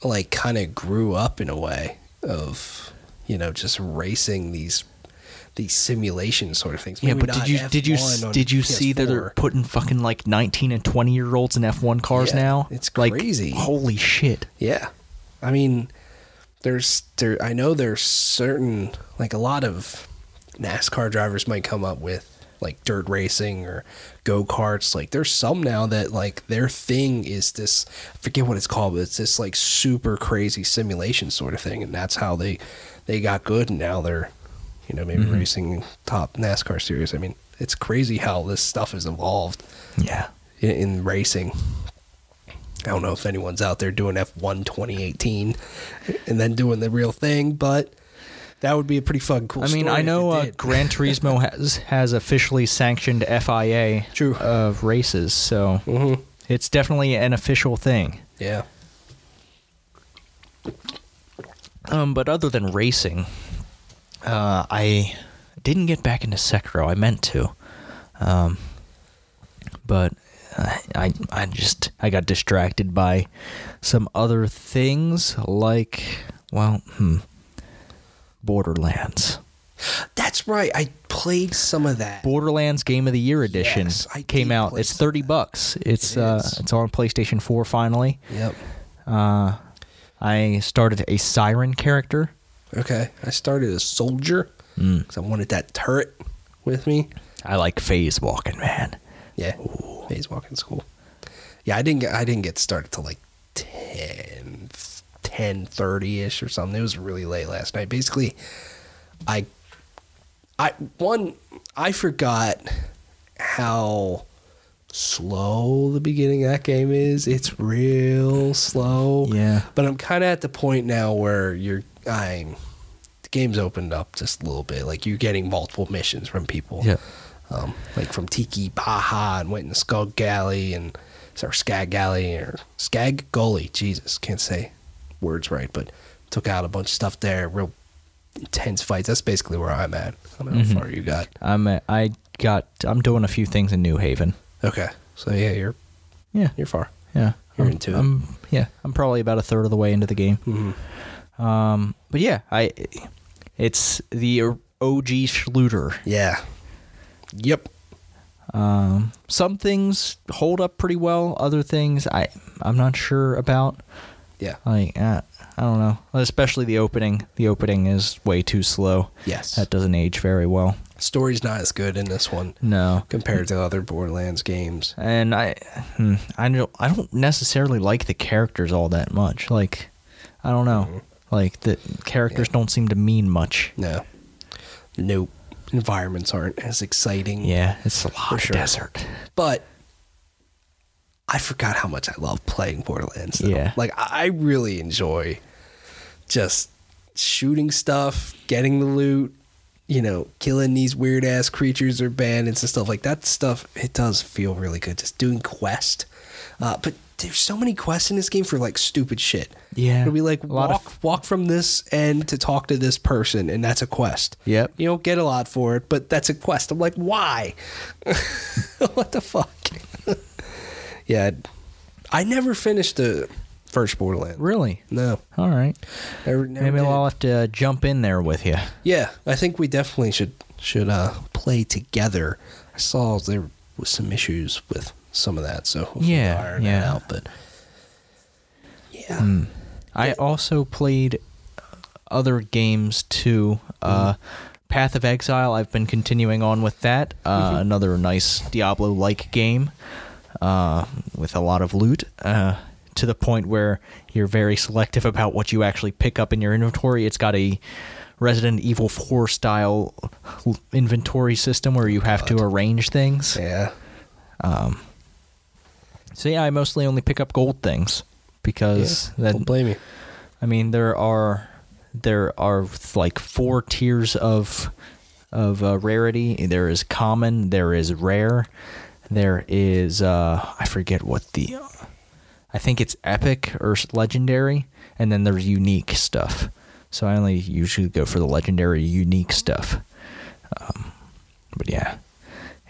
like kind of grew up in a way of you know just racing these these simulation sort of things. yeah. But did you did you F1 on did you see that they're putting fucking like 19 and 20 year olds in F1 cars Yeah, now? it's like, crazy. Holy shit! Yeah. I mean, there's there I know there's certain like a lot of NASCAR drivers might come up with like dirt racing or go-karts. Like there's some now that like their thing is this I forget what it's called, but it's this like super crazy simulation sort of thing and that's how they they got good and now they're you know maybe mm-hmm. racing top NASCAR series. I mean, it's crazy how this stuff has evolved Yeah. in, in racing. I don't know if anyone's out there doing F1 2018 and then doing the real thing, but that would be a pretty fucking cool I mean, story I know it uh. Gran Turismo has has officially sanctioned FIA True. of races, so Mhm. it's definitely an official thing. Yeah. Um, but other than racing, uh, I didn't get back into Sekiro. I meant to, um, but uh, I I just I got distracted by some other things like well, hmm, Borderlands. That's right. I played some of that. Borderlands Game of the Year edition Yes, I came out. It's thirty bucks. It's It uh, it's on PlayStation Four finally. Yep. Uh, I started a siren character. Okay. I started a soldier Mm. because I wanted that turret with me. I like phase walking, man. Yeah. Phase walking school. Yeah, I didn't get I didn't get started till like 10 10:30ish or something. It was really late last night. Basically, I I one I forgot how slow the beginning of that game is. It's real slow. Yeah. But I'm kind of at the point now where you're I'm the game's opened up just a little bit. Like you're getting multiple missions from people Yeah. um, like from T.K. Baha and went in the Skug Galley and or Skag Galley or Skag Gully. Jesus, can't say words right, but took out a bunch of stuff there. Real intense fights. That's basically where I'm at. I don't know Mhm. how far you got. I'm uh, I got I'm doing a few things in New Haven. Okay, so yeah, you're Yeah, you're far. yeah. You're I'm, into it. I'm yeah. I'm probably about a third of the way into the game. Mm-hmm. Um, but yeah, I it's the OG Schluter. Yeah. Yep. Um, some things hold up pretty well. Other things I I'm not sure about. Yeah. Like uh, I don't know. Especially the opening. The opening is way too slow. Yes. That doesn't age very well. Story's not as good in this one No. compared to other Borderlands games. and I, hmm, I don't, I don't necessarily like the characters all that much. Like, I don't know, like the characters don't seem to mean much. No. Nope. Environments aren't as exciting. Yeah, it's a lot of sure. desert. but I forgot how much I love playing Borderlands. though. Yeah. like I really enjoy just shooting stuff, getting the loot, you know, killing these weird ass creatures or bandits and stuff like that. Stuff it does feel really good. Just doing quest, uh, but there's so many quests in this game for like stupid shit. Yeah, it'll be like walk of- walk from this end to talk to this person, and that's a quest. Yep. You don't get a lot for it, but that's a quest. I'm like, why? what the fuck? yeah, I never finished the first Borderlands. Really? No, All right. never, never Maybe did. I'll have to uh, jump in there with you. Yeah, I think we definitely should should uh, play together. I saw there was some issues with some of that, so Yeah, yeah. out. But yeah, Hmm. I also played other games too. Uh, Path of Exile. I've been continuing on with that. Uh, Another nice Diablo-like game uh, with a lot of loot. Uh, to the point where you're very selective about what you actually pick up in your inventory. It's got a Resident Evil 4 style inventory system where you have to arrange things. Yeah. So yeah, I mostly only pick up gold things because yeah. that Don't blame you. I mean there are there are like four tiers of of uh, rarity. There is common, there is rare, there is uh I forget what the I think it's epic or legendary and then there's unique stuff. So I only usually go for the legendary unique stuff. Um, but yeah.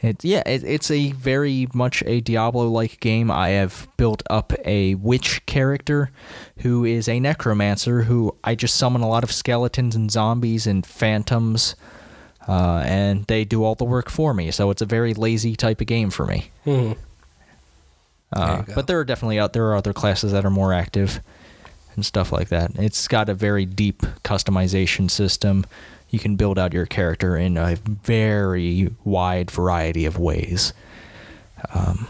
It, yeah, it, it's a very much a Diablo-like game. I have built up a witch character who is a necromancer who I just summon a lot of skeletons and zombies and phantoms, uh, and they do all the work for me. So it's a very lazy type of game for me. Mhm. Uh, go. but there are definitely out there are other classes that are more active and stuff like that. It's got a very deep customization system. You can build out your character in a very wide variety of ways. Um,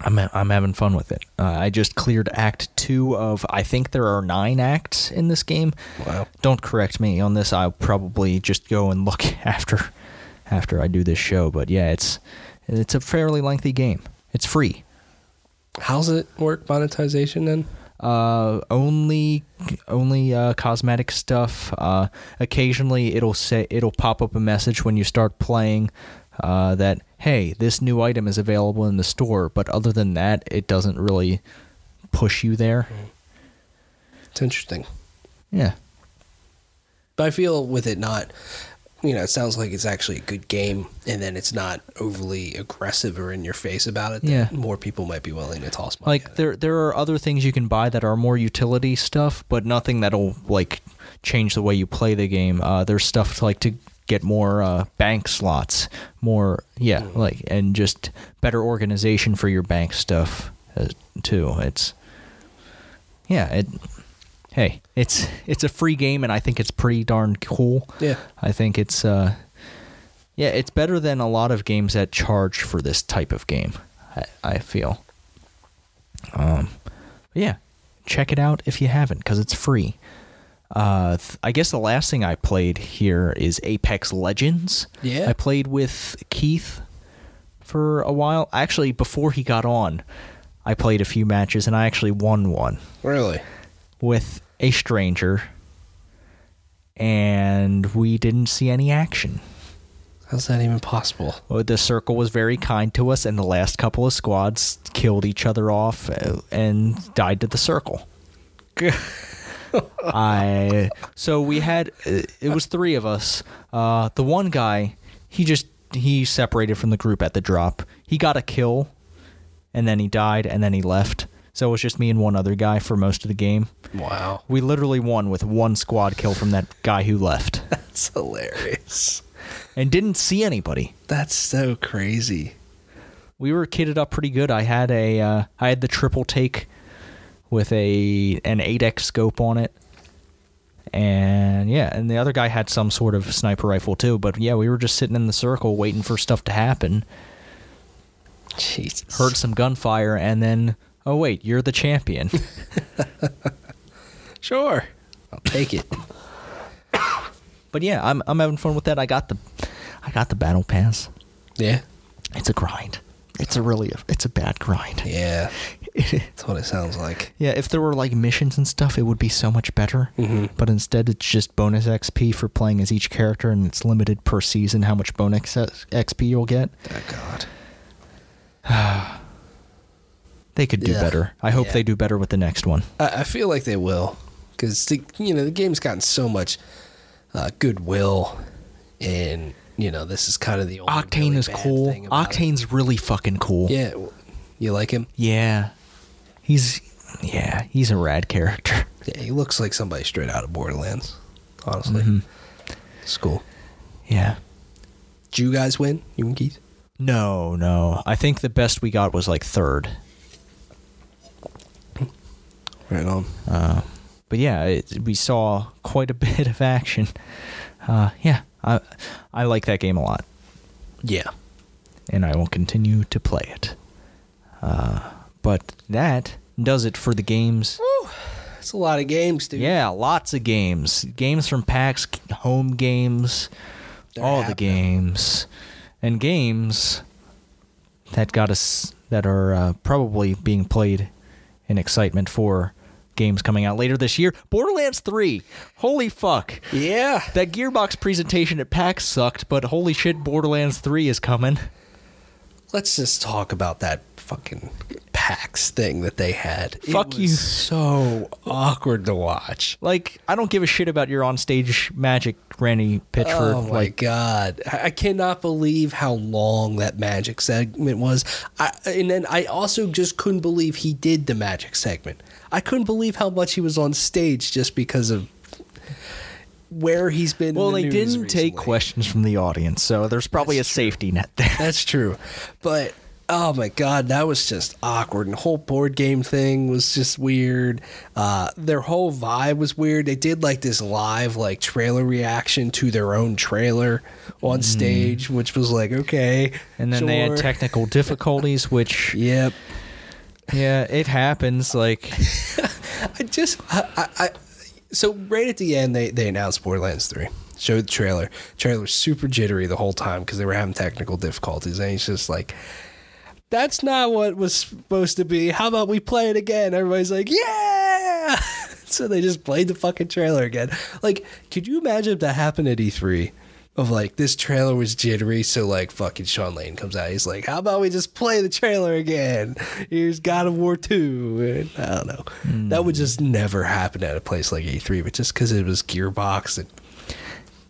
I'm I'm having fun with it. Uh, I just cleared Act Two of I think there are nine acts in this game. Wow. Don't correct me on this. I'll probably just go and look after after I do this show. But yeah, it's it's a fairly lengthy game. It's free. How's it work monetization then? Uh, only only uh, cosmetic stuff. Uh, occasionally, it'll say it'll pop up a message when you start playing uh, that hey, this new item is available in the store. But other than that, it doesn't really push you there. It's interesting. Yeah, But I feel with it not, you know, it sounds like it's actually a good game, and then it's not overly aggressive or in your face about it. Yeah. more people might be willing to toss money. like at it. there there are other things you can buy that are more utility stuff, but nothing that'll like change the way you play the game. Uh, there's stuff to, like to get more uh, bank slots, more yeah, like and just better organization for your bank stuff uh, too. It's yeah, it. Hey, it's it's a free game, and I think it's pretty darn cool. Yeah. I think it's uh, yeah, it's better than a lot of games that charge for this type of game. I, I feel. Um, yeah, check it out if you haven't, because it's free. Uh, th- I guess the last thing I played here is Apex Legends. Yeah. I played with Keith for a while. Actually, before he got on, I played a few matches and I actually won one really, with a stranger, and we didn't see any action. how's that even possible? Well, the circle was very kind to us, and the last couple of squads killed each other off uh, and died to the circle. I so we had uh, it was three of us. Uh, the one guy he just he separated from the group at the drop. He got a kill, and then he died, and then he left. So it was just me and one other guy for most of the game. Wow, We literally won with one squad kill from that guy who left, that's hilarious. and didn't see anybody. That's so crazy. we were kitted up pretty good. I had a uh, I had the triple take with a an 8x scope on it. And yeah, and the other guy had some sort of sniper rifle too, but yeah, we were just sitting in the circle waiting for stuff to happen. Jesus. Heard some gunfire and then oh wait, you're the champion. Sure, I'll take it. but yeah, I'm I'm having fun with that. I got the I got the battle pass. yeah, It's a grind. It's a really it's a bad grind. yeah. That's what it sounds like. Yeah, if there were like missions and stuff, it would be so much better. Mhm. But instead, it's just bonus XP for playing as each character, and it's limited per season how much bonus XP you'll get. Oh God. They could do Yeah. better. I hope Yeah. they do better with the next one. I, I feel like they will, because you know the game's gotten so much uh, goodwill, and you know this is kind of the only Octane really is cool. thing about it. Octane's really fucking cool. Yeah, you like him? Yeah. He's yeah, he's a rad character. Yeah, he looks like somebody straight out of Borderlands. Honestly, Mhm. it's cool. Yeah. Did you guys win? You and Keith? No, no. I think the best we got was like third. Right on. Uh, but yeah, it, we saw quite a bit of action. Uh, yeah, I I like that game a lot, Yeah. and I will continue to play it. Uh, but that does it for the games. It's a lot of games, dude. Yeah, lots of games. Games from PAX, home games, They're all the games, and games that got us that are uh, probably being played in excitement for games coming out later this year. Borderlands 3. Holy fuck. Yeah. That Gearbox presentation at PAX sucked, but holy shit, Borderlands 3 is coming. Let's just talk about that fucking PAX thing that they had. Fuck it you. So awkward to watch. Like, I don't give a shit about your onstage magic, Randy Pitchford. Oh my like, god! I cannot believe how long that magic segment was. I, and then I also just couldn't believe he did the magic segment. I couldn't believe how much he was on stage just because of where he's been. in well, the they didn't take questions from the audience, so there's probably That's a safety net there. That's true, but oh my god, that was just awkward. And the whole board game thing was just weird. Uh, their whole vibe was weird. They did like this live like trailer reaction to their own trailer on stage, which was like okay. Mm. And then they had technical difficulties, which Yep. yeah, it happens. Like I just I, I, I so right at the end they they announced Borderlands 3. Showed the trailer. Trailer was super jittery the whole time because they were having technical difficulties and he's just like that's not what was supposed to be. How about we play it again? Everybody's like, "Yeah!" so they just played the fucking trailer again. Like, could you imagine if that happened at E3? Of like this trailer was jittery, so like fucking Shawn Layden comes out. He's like, "How about we just play the trailer again? Here's God of War 2. And I don't know. Hmm. That would just never happen at a place like E3, but just because it was Gearbox and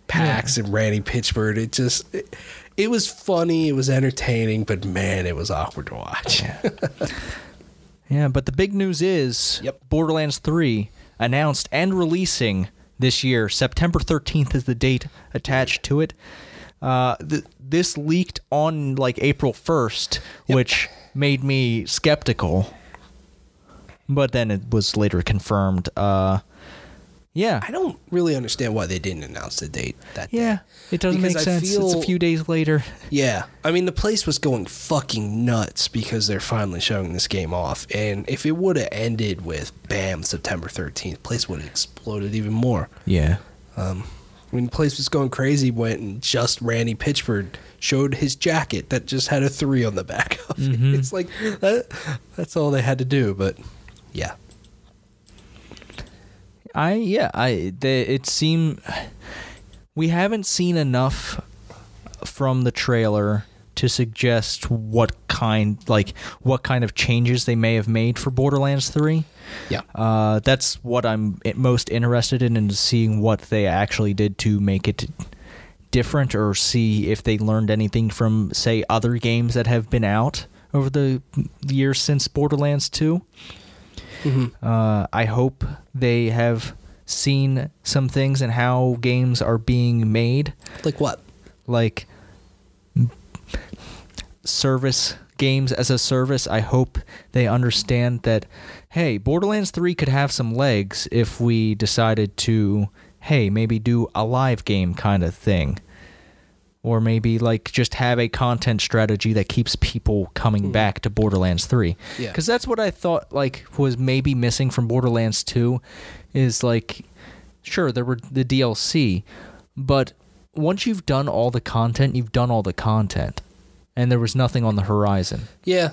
PAX and Randy Pitchford, it just it, it was funny, it was entertaining, but man, it was awkward to watch. yeah, but the big news is Yep. Borderlands 3 announced and releasing this year. September 13th is the date attached to it. Uh, th- this leaked on like April 1st, which made me skeptical. But then it was later confirmed. Uh, yeah. I don't really understand why they didn't announce the date that day. Yeah, it doesn't Because make sense. it's a few days later. Yeah, I mean the place was going fucking nuts because they're finally showing this game off, and if it would have ended with bam September thirteenth, place would have exploded even more. Yeah. Um, I mean, the place was going crazy when just Randy Pitchford showed his jacket that just had a three on the back of it. It's like that, that's all they had to do, but yeah, I yeah, I the, it seem we haven't seen enough from the trailer to suggest what kind like what kind of changes they may have made for Borderlands 3. yeah, Uh, that's what I'm most interested in, in seeing what they actually did to make it different, or see if they learned anything from, say, other games that have been out over the years since Borderlands 2. Uh, I hope they have seen some things and how games are being made, like what? like service games as a service. I hope they understand that, hey, Borderlands 3 could have some legs if we decided to, hey, maybe do a live game kind of thing. Or maybe like just have a content strategy that keeps people coming hmm. back to Borderlands 3. Yeah. Because that's what I thought like was maybe missing from Borderlands 2 is like sure there were the DLC, but once you've done all the content, you've done all the content. And there was nothing on the horizon. Yeah,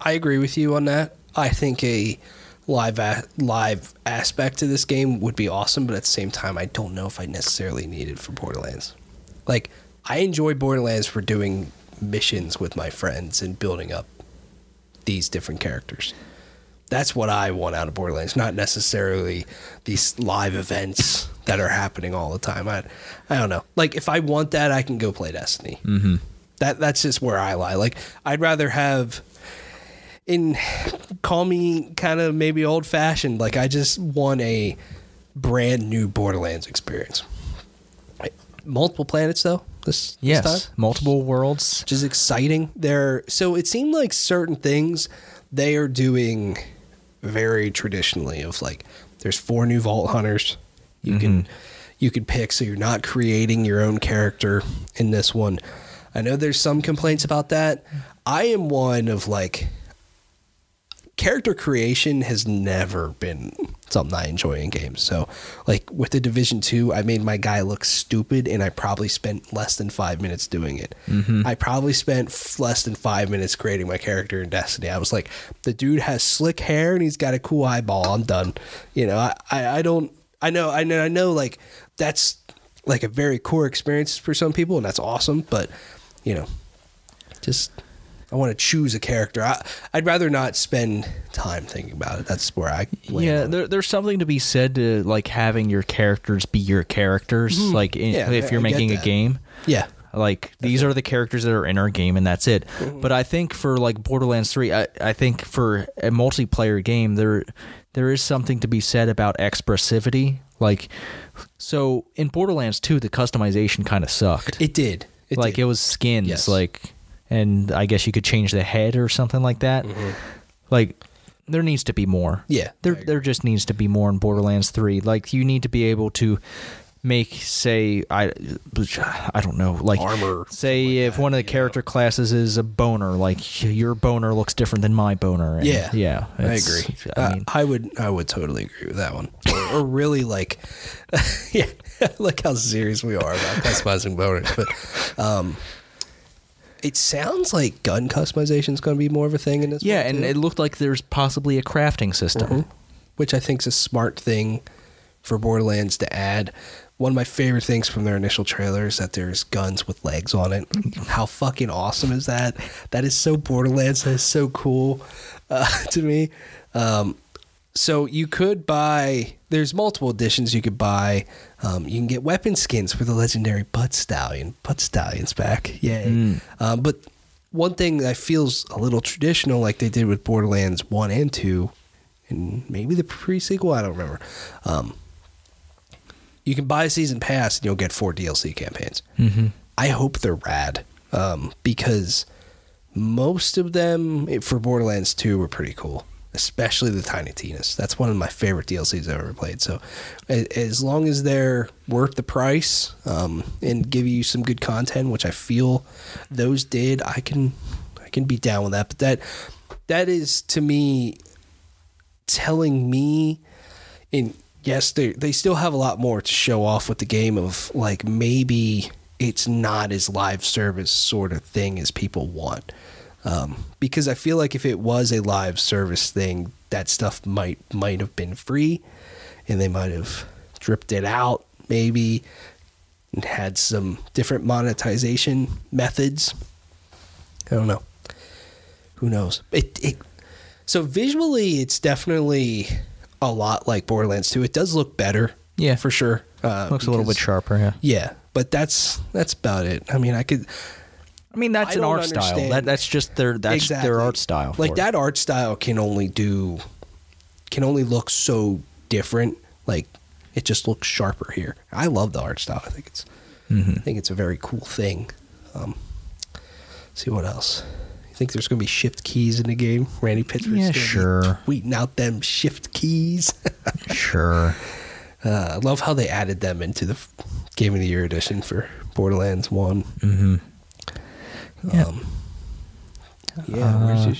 I agree with you on that. I think a live a- live aspect to this game would be awesome, but at the same time, I don't know if I necessarily need it for Borderlands. Like, I enjoy Borderlands for doing missions with my friends and building up these different characters. That's what I want out of Borderlands, not necessarily these live events that are happening all the time. I, I don't know. Like, if I want that, I can go play Destiny. Mm-hmm. That that's just where I lie. Like I'd rather have in call me kind of maybe old fashioned. Like I just want a brand new Borderlands experience. Multiple planets though. This, this Yes, time, multiple worlds. which is exciting. There, so it seemed like certain things they are doing very traditionally. Of like, there's four new Vault Hunters. You can mm-hmm. you can pick, so you're not creating your own character in this one. I know there's some complaints about that. I am one of like character creation has never been something I enjoy in games. So, like with the Division Two, I made my guy look stupid, and I probably spent less than five minutes doing it. Mm-hmm. I probably spent f- less than five minutes creating my character in Destiny. I was like, the dude has slick hair and he's got a cool eyeball. I'm done. You know, I, I, I don't. I know. I know. I know. Like that's like a very core experience for some people, and that's awesome. But you know, just I want to choose a character. I, I'd rather not spend time thinking about it. That's where I Yeah, there, there's something to be said to like having your characters be your characters. Like in, Mm-hmm. Yeah, if you're I making a game, yeah. like these are the characters that are in our game, and that's it. Mm-hmm. But I think for like Borderlands Three, I, I think for a multiplayer game, there there is something to be said about expressivity. Like, so in Borderlands Two, the customization kind of sucked. It did. It like did. it was skins, Yes. like, and I guess you could change the head or something like that. Like, there needs to be more. Mm-hmm. Yeah, there there just needs to be more in Borderlands Three. Like, you need to be able to make, say, I, I don't know, like Armor, Say if one of the character classes is a boner, like your boner looks different than my boner. and- Yeah, yeah, I agree. I I, mean, I would I would totally agree with that one. Or, or really like, yeah, like how serious we are about customizing boners. But um, it sounds like gun customization is going to be more of a thing in this. yeah, and too. it looked like there's possibly a crafting system. Mhm. which I think is a smart thing for Borderlands to add. One of my favorite things from their initial trailer is that there's guns with legs on it. How fucking awesome is that? That is so Borderlands. That is so cool uh, to me. Um, so you could buy. There's multiple editions you could buy. Um, you can get weapon skins for the legendary Butt Stallion. Butt Stallion's back. Yay! Um, but one thing that feels a little traditional, like they did with Borderlands One and Two, and maybe the pre sequel. I don't remember. Um, you can buy a season pass and you'll get four DLC campaigns. Mm-hmm. I hope they're rad um, because most of them eh, for Borderlands 2 were pretty cool, especially the Tiny Tina's. That's one of my favorite DLCs I've ever played. So as long as they're worth the price um, and give you some good content, which I feel those did, I can I can be down with that. But that that is to me telling me and yes they they still have a lot more to show off with the game of like maybe it's not as live service sort of thing as people want um, because I feel like if it was a live service thing that stuff might might have been free and they might have dripped it out maybe and had some different monetization methods I don't know who knows it, it so visually, it's definitely a lot like Borderlands 2. It does look better, Yeah. for sure. Uh, Looks a little bit sharper. Yeah. Yeah, but that's that's about it. I mean, I could mean, that's I an art style. That that's just their that's Exactly. their art style. like it. that art style can only do can only look so different. Like it just looks sharper here. I love the art style. I think it's Mm-hmm. I think it's a very cool thing. Um, see what else. You think there's going to be shift keys in the game? Randy Pitchford's Yeah, sure. tweeting out them shift keys. Sure. Uh, I love how they added them into the Game of the Year edition for Borderlands One. Mm-hmm. Yeah. Um, yeah. where's Uh, your,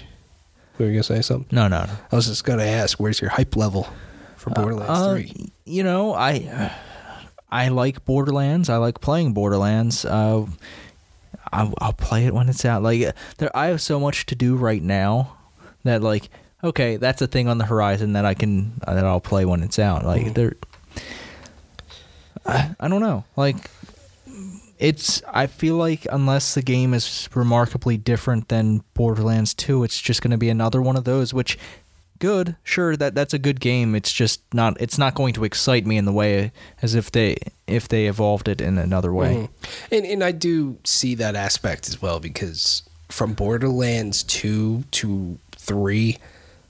were you gonna say something? No, no, no. I was just gonna ask, where's your hype level for Borderlands Uh, Three? You know, I I like Borderlands. I like playing Borderlands. Uh, I, I'll play it when it's out. Like there, I have so much to do right now that like okay, that's a thing on the horizon that I can that I'll play when it's out. Like Mhm. there, I, I don't know. Like it's I feel like unless the game is remarkably different than Borderlands 2, it's just going to be another one of those which good, sure that that's a good game. It's just not it's not going to excite me in the way as if they if they evolved it in another way. Mhm. And and I do see that aspect as well because from Borderlands two to three,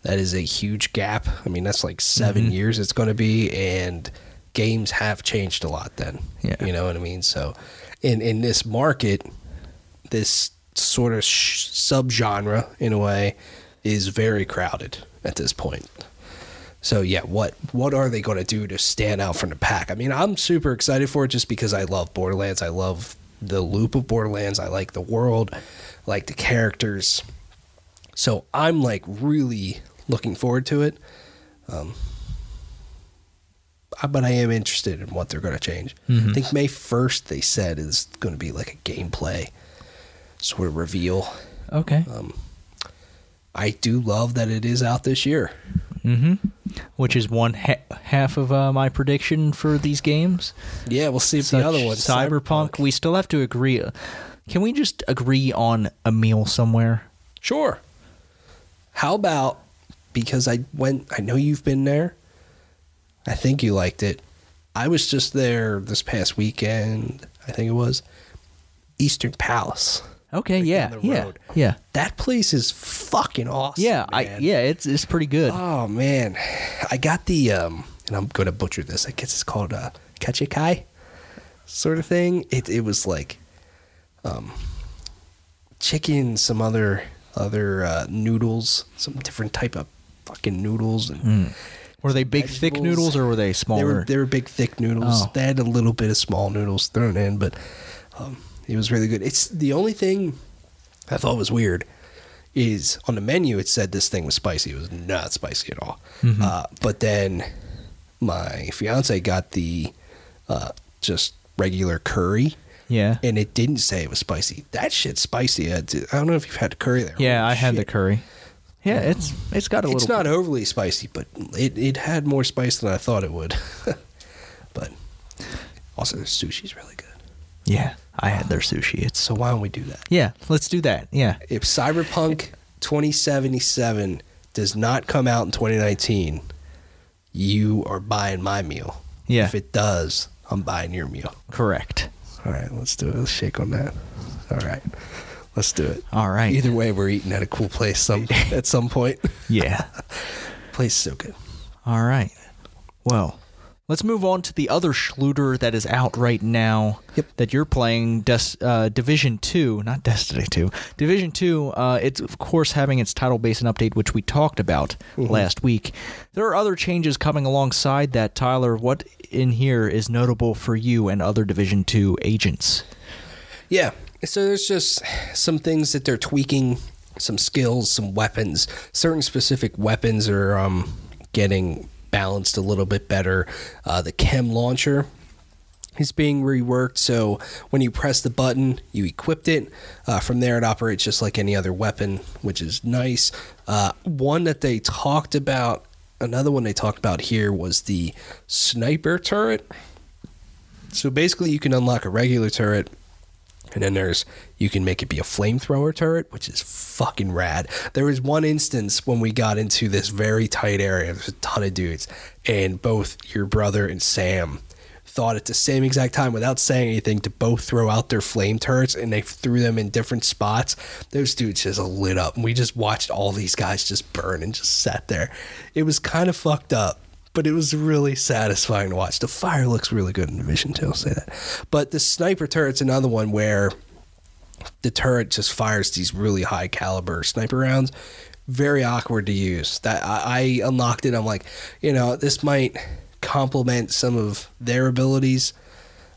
that is a huge gap. I mean, that's like 7 Mhm. years it's going to be, and games have changed a lot. Then, Yeah. you know what I mean. So, in in this market, this sort of sh- subgenre in a way is very crowded at this point. So yeah, what what are they going to do to stand out from the pack? I mean, I'm super excited for it just because I love Borderlands. I love the loop of Borderlands. I like the world, I like the characters. So I'm like really looking forward to it. Um, but I am interested in what they're going to change. Mhm. I think May 1st, they said, is going to be like a gameplay sort of reveal. Okay. Um, I do love that it is out this year. Mm-hmm. Which is one ha- half of uh, my prediction for these games. Yeah, we'll see if Such the other one, Cyberpunk, We still have to agree. Can we just agree on a meal somewhere? Sure. How about because I went, I know you've been there. I think you liked it. I was just there this past weekend, I think it was. Eastern Palace. Okay. Right yeah. Yeah. Yeah. That place is fucking awesome. Yeah. I yeah. It's it's pretty good. Oh man, I got the um, and I'm gonna butcher this. I guess it's called a kachikai, sort of thing. It it was like, um, chicken, some other other uh, noodles, some different type of fucking noodles, and Mm. Were they big, thick noodles or were they smaller? they were they were big thick noodles. Oh. They had a little bit of small noodles thrown in, but um, it was really good. It's the only thing I thought was weird is on the menu it said this thing was spicy. It was not spicy at all. Mhm. Uh, but then my fiance got the uh, just regular curry. yeah. And it didn't say it was spicy. That shit's spicy. I don't know if you've had curry there. Yeah. Holy I had the curry. Yeah. It's it's got a It's little. It's not overly spicy, but it, it had more spice than I thought it would. but also, the sushi's really good. Yeah. I had their sushi. It's So why don't we do that? yeah. Let's do that. Yeah. If Cyberpunk 2077 does not come out in 2019, you are buying my meal. Yeah. If it does, I'm buying your meal. Correct. All right, let's do it. Let's shake on that. All right, let's do it. All right. Either way, we're eating at a cool place some at some point. Yeah. place so good. All right. Well, let's move on to the other Schluter that is out right now Yep. that you're playing, Des- uh, Division 2, not Destiny 2. Division 2, uh, it's of course having its title based and update, which we talked about last week. There are other changes coming alongside that, Tyler. What in here is notable for you and other Division 2 agents? Yeah. So there's just some things that they're tweaking, some skills, some weapons. Certain specific weapons are um, getting balanced a little bit better. Uh, the chem launcher is being reworked. So when you press the button, you equipped it. Uh, from there, it operates just like any other weapon, which is nice. Uh, one that they talked about, another one they talked about here was the sniper turret. So basically, you can unlock a regular turret, and then there's you can make it be a flamethrower turret, which is fucking rad. There was one instance when we got into this very tight area. There's a ton of dudes, and both your brother and Sam thought at the same exact time without saying anything to both throw out their flame turrets and they threw them in different spots. Those dudes just lit up and we just watched all these guys just burn and just sat there. It was kind of fucked up, but it was really satisfying to watch. The fire looks really good in Division 2, I'll say that. But the sniper turret's another one where the turret just fires these really high caliber sniper rounds. Very awkward to use. That I, I unlocked it. I'm like, you know, this might complement some of their abilities,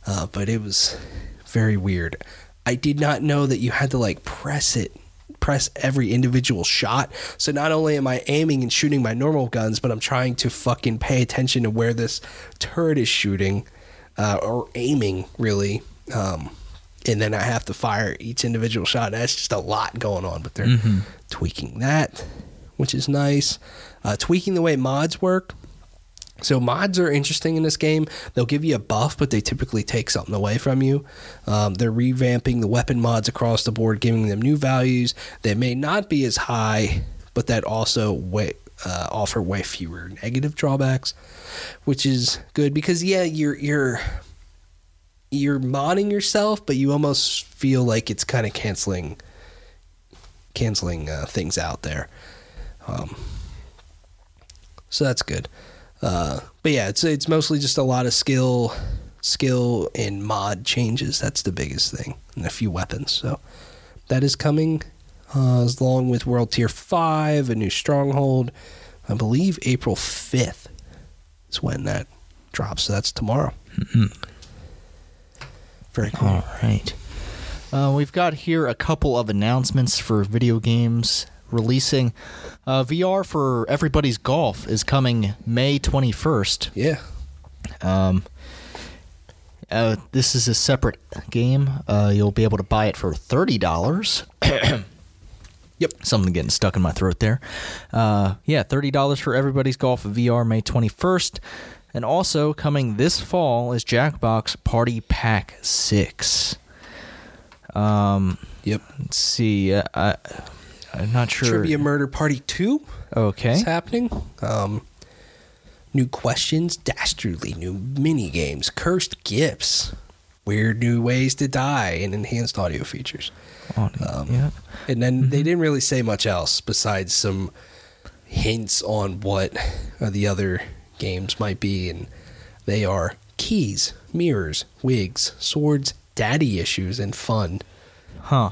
uh, but it was very weird. I did not know that you had to like press it, press every individual shot. So not only am I aiming and shooting my normal guns, but I'm trying to fucking pay attention to where this turret is shooting, uh, or aiming really. Um, and then I have to fire each individual shot. That's just a lot going on, but they're tweaking that, which is nice. Uh, tweaking the way mods work. So mods are interesting in this game. They'll give you a buff, but they typically take something away from you. Um, they're revamping the weapon mods across the board, giving them new values that may not be as high, but that also way, uh, offer way fewer negative drawbacks, which is good because yeah, you're you're you're modding yourself, but you almost feel like it's kind of canceling canceling uh, things out there. Um, so that's good. Uh, but yeah, it's it's mostly just a lot of skill, skill and mod changes. That's the biggest thing, and a few weapons. So that is coming, uh, along with World Tier Five, a new stronghold. I believe April fifth is when that drops. So that's tomorrow. Very cool. All right. Uh, we've got here a couple of announcements for video games releasing. Uh, VR for everybody's golf is coming May 21st. Yeah. Um, uh, this is a separate game. Uh, you'll be able to buy it for thirty dollars. Yep. Something getting stuck in my throat there. Uh, yeah, thirty dollars for everybody's golf VR May twenty first, and also coming this fall is Jackbox Party Pack Six. Um, Yep. let's see. Uh, I, I'm not sure. Trivia Murder Party 2 Okay. is happening. Um, new questions, dastardly new mini games, cursed gifts, weird new ways to die, and enhanced audio features. On- Um, yeah. And then Mm-hmm. they didn't really say much else besides some hints on what the other games might be, and they are keys, mirrors, wigs, swords, daddy issues, and fun. Huh.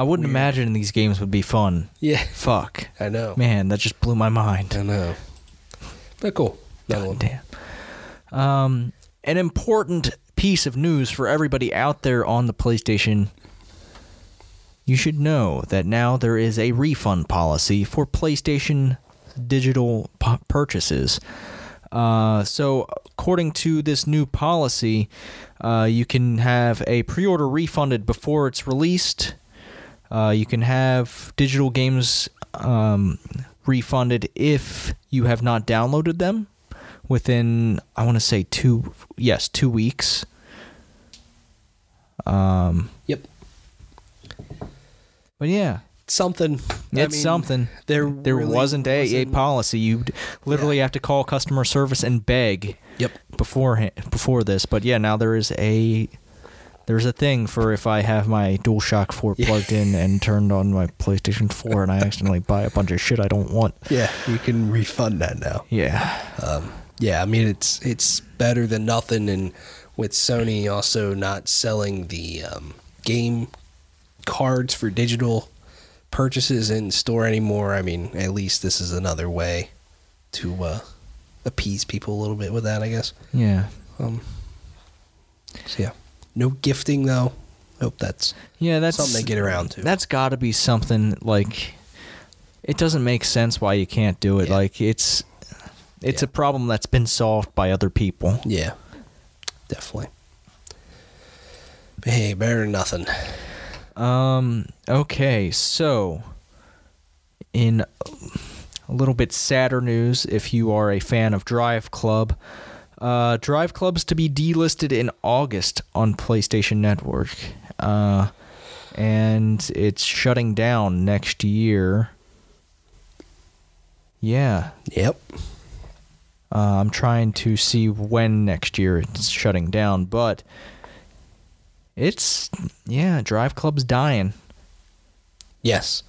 I wouldn't Weird. imagine these games would be fun. Yeah, Fuck. I know. Man, that just blew my mind. I know. But cool. Another one. God damn. Um, an important piece of news for everybody out there on the PlayStation. You should know that now there is a refund policy for PlayStation digital p- purchases. Uh, so, according to this new policy, uh, you can have a pre order refunded before it's released. Uh, you can have digital games um, refunded if you have not downloaded them within, I want to say two, yes, two weeks. Um, Yep. but yeah, Something. I it's mean, something. There, There really wasn't a, a wasn't- policy. You literally have to call customer service and beg Yep. before before this. But yeah, now there is a there's a thing for if I have my DualShock 4 plugged in and turned on my PlayStation 4 and I accidentally buy a bunch of shit I don't want. Yeah, you can refund that now. Yeah. Um, yeah, I mean it's it's better than nothing, and with Sony also not selling the um, game cards for digital purchases in store anymore. I mean, at least this is another way to uh, appease people a little bit with that, I guess. Yeah. Um, so yeah, no gifting though. Hope that's Yeah, that's something they get around to. That's got to be something like it doesn't make sense why you can't do it. Yeah. Like it's it's Yeah. a problem that's been solved by other people. yeah, definitely. But hey, better than nothing. Um. Okay. So, in a little bit sadder news, if you are a fan of Drive Club, uh, Drive Club's to be delisted in August on PlayStation Network, uh, and it's shutting down next year. Yeah. Yep. Uh, I'm trying to see when next year it's shutting down, but it's yeah, Drive Club's dying. Yes.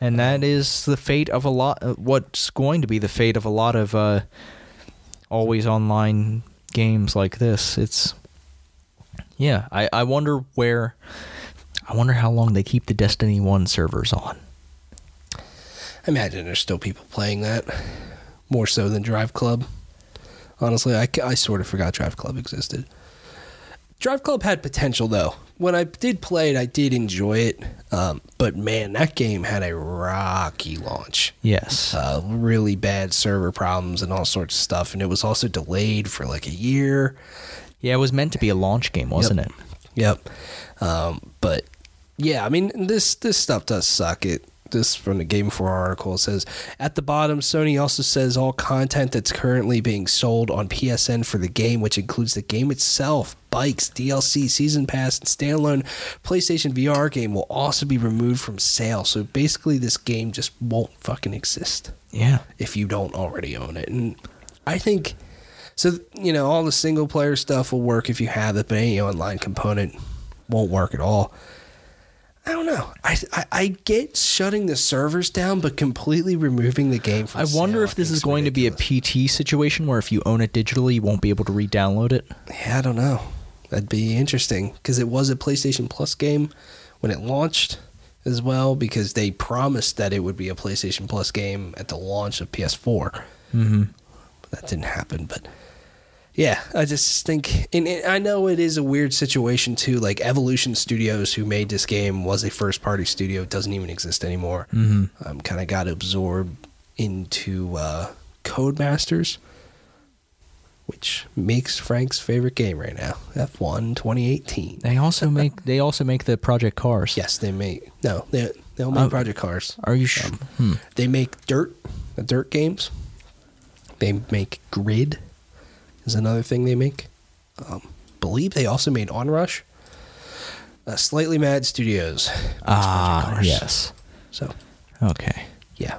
and that is the fate of a lot. Uh, what's going to be the fate of a lot of uh, always online games like this? It's yeah. I I wonder where. I wonder how long they keep the Destiny One servers on. I imagine there's still people playing that more so than Drive Club. Honestly, I, I sort of forgot Drive Club existed. Drive Club had potential though. When I did play it, I did enjoy it. Um, but man, that game had a rocky launch. Yes. Uh, really bad server problems and all sorts of stuff. And it was also delayed for like a year. yeah, it was meant to be a launch game, wasn't it? Yep. Um, but yeah, I mean this this stuff does suck. It this from the Game 4 article it says at the bottom Sony also says all content that's currently being sold on PSN for the game, which includes the game itself, bikes, DLC, season pass, and standalone PlayStation VR game will also be removed from sale. So basically this game just won't fucking exist Yeah. if you don't already own it. And I think so. You know, all the single player stuff will work if you have it, but any online component won't work at all. I don't know. I, I, I get shutting the servers down, but completely removing the game from I wonder sale, if this is going to be a. PT situation where if you own it digitally, you won't be able to re-download it. Yeah, I don't know. That'd be interesting because it was a PlayStation Plus game when it launched as well. Because they promised that it would be a PlayStation Plus game at the launch of PS4. Mm-hmm. but that didn't happen. But yeah, I just think, and, and I know it is a weird situation too. Like Evolution Studios, who made this game, was a first party studio. It doesn't even exist anymore. Mm-hmm. Um, kind of got absorbed into uh, Codemasters, which makes Frank's favorite game right now, F1 2018. They also make they also make the Project Cars. Yes, they make no, they they make Um, Project Cars. Are you sure? hmm. They make Dirt, the Dirt games. They make Grid, is another thing they make. Um, believe they also made Onrush. Uh, Slightly Mad Studios. Ah, yes. So Okay. yeah,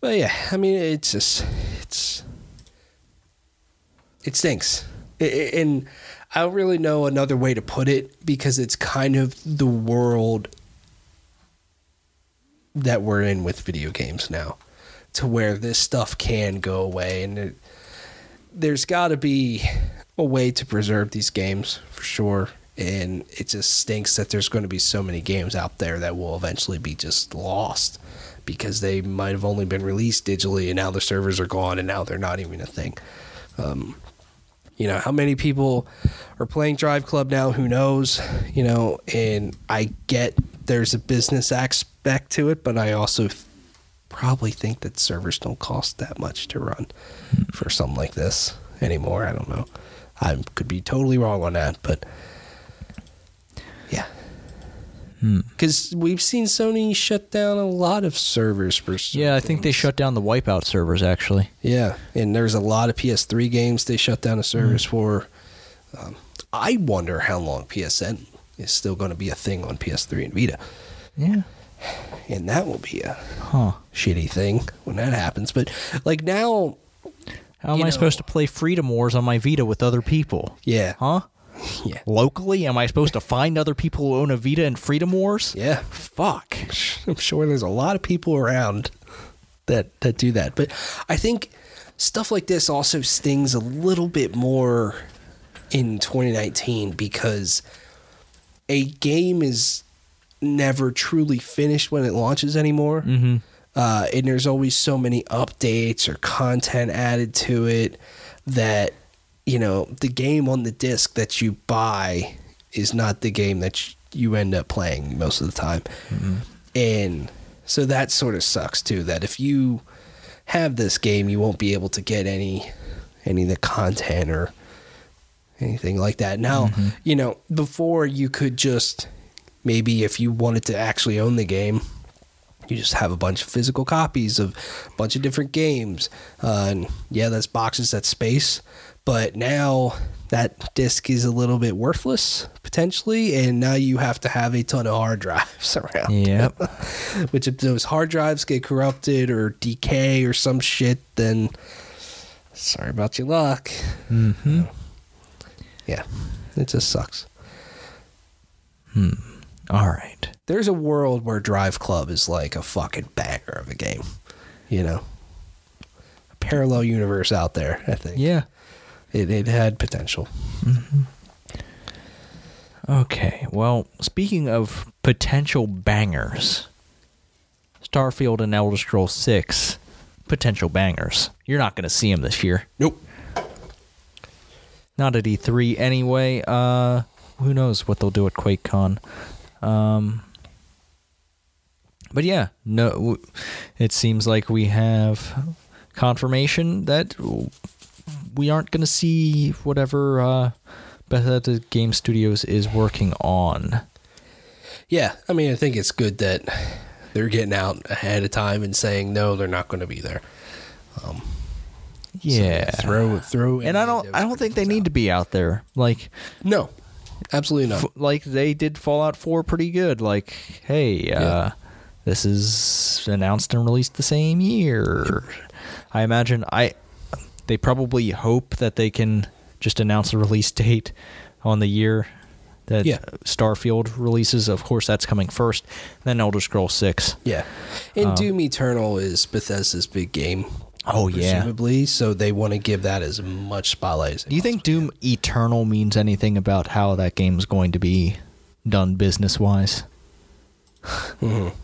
but yeah, I mean it's just it's it stinks, I- I- and I don't really know another way to put it because it's kind of the world that we're in with video games now, to where this stuff can go away, and it, there's got to be a way to preserve these games for sure. And it just stinks that there's going to be so many games out there that will eventually be just lost because they might have only been released digitally and now the servers are gone and now they're not even a thing. Um, you know, how many people are playing Drive Club now? Who knows? You know, and I get there's a business aspect to it, but I also probably think that servers don't cost that much to run for something like this anymore. I don't know. I could be totally wrong on that, but yeah. Hmm. Because we've seen Sony shut down a lot of servers for. Yeah, I think they shut down the Wipeout servers actually. Yeah, and there's a lot of PS3 games they shut down the servers for. Um, I wonder how long PSN is still going to be a thing on PS3 and Vita, Yeah. And that will be a Huh. shitty thing when that happens. But like now, How am You I supposed to play Freedom Wars on my Vita with other people? yeah, Huh? yeah, Locally, am I supposed to find other people who own a Vita in Freedom Wars? yeah. Fuck. I'm sure there's a lot of people around that that do that. But I think stuff like this also stings a little bit more in 2019 because a game is never truly finished when it launches anymore. Mm-hmm. Uh, and there's always so many updates or content added to it that you know the game on the disc that you buy is not the game that you end up playing most of the time and so that sort of sucks too that if you have this game you won't be able to get any any of the content or anything like that now you know before you could just maybe if you wanted to actually own the game you just have a bunch of physical copies of a bunch of different games. Uh, and yeah that's boxes that's space. But now that disk is a little bit worthless potentially and now you have to have a ton of hard drives around. Yep. which if those hard drives get corrupted or decay or some shit then sorry about your luck. Mm-hmm. yeah it just sucks All right. there's a world where drive club is like a fucking banger of a game you know a parallel universe out there i think Yeah. it, it had potential Okay. Well, speaking of potential bangers, Starfield and Elder Scrolls 6, potential bangers. You're not going to see them this year. nope Not at E3 anyway. Uh, who knows what they'll do at QuakeCon. Um, but yeah, no, it seems like we have confirmation that we aren't going to see whatever uh, Bethesda Game Studios is working on. yeah i mean i think it's good that they're getting out ahead of time and saying no they're not going to be there Um, So Yeah, throw throw and I don't, I don't think they need to be out there. Like, no absolutely not f- like they did Fallout 4 pretty good. Like, hey, uh, this is announced and released the same year. I imagine I they probably hope that they can just announce a release date on the year that Yeah. Starfield releases. Of course, that's coming first. Then Elder Scrolls 6. yeah and Um, doom eternal is bethesda's big game Oh yeah. presumably so they want to give that as much spotlight as Do you think Doom Eternal means anything about how that game's going to be done business wise? Mhm.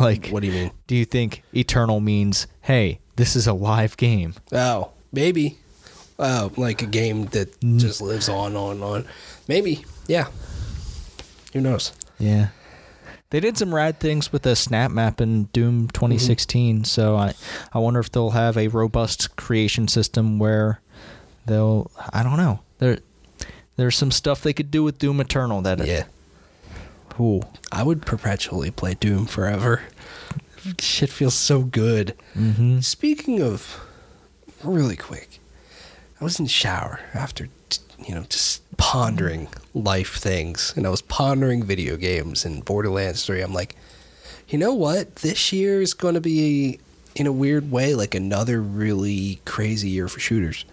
Like, what do you mean do you think Eternal means, hey, this is a live game? Oh, maybe. Oh, like a game that Mm. just lives on, on, on. Maybe, yeah. Who knows? Yeah. They did some rad things with the SnapMap in Doom 2016, so I I wonder if they'll have a robust creation system where they'll I don't know. There there's some stuff they could do with Doom Eternal that Yeah. Ooh. I would perpetually play Doom forever. Shit feels so good. Mhm. Speaking of, really quick, I was in the shower after, you know, just pondering life things, and I was pondering video games and Borderlands 3. I'm like, you know what? This year is going to be, in a weird way, like another really crazy year for shooters.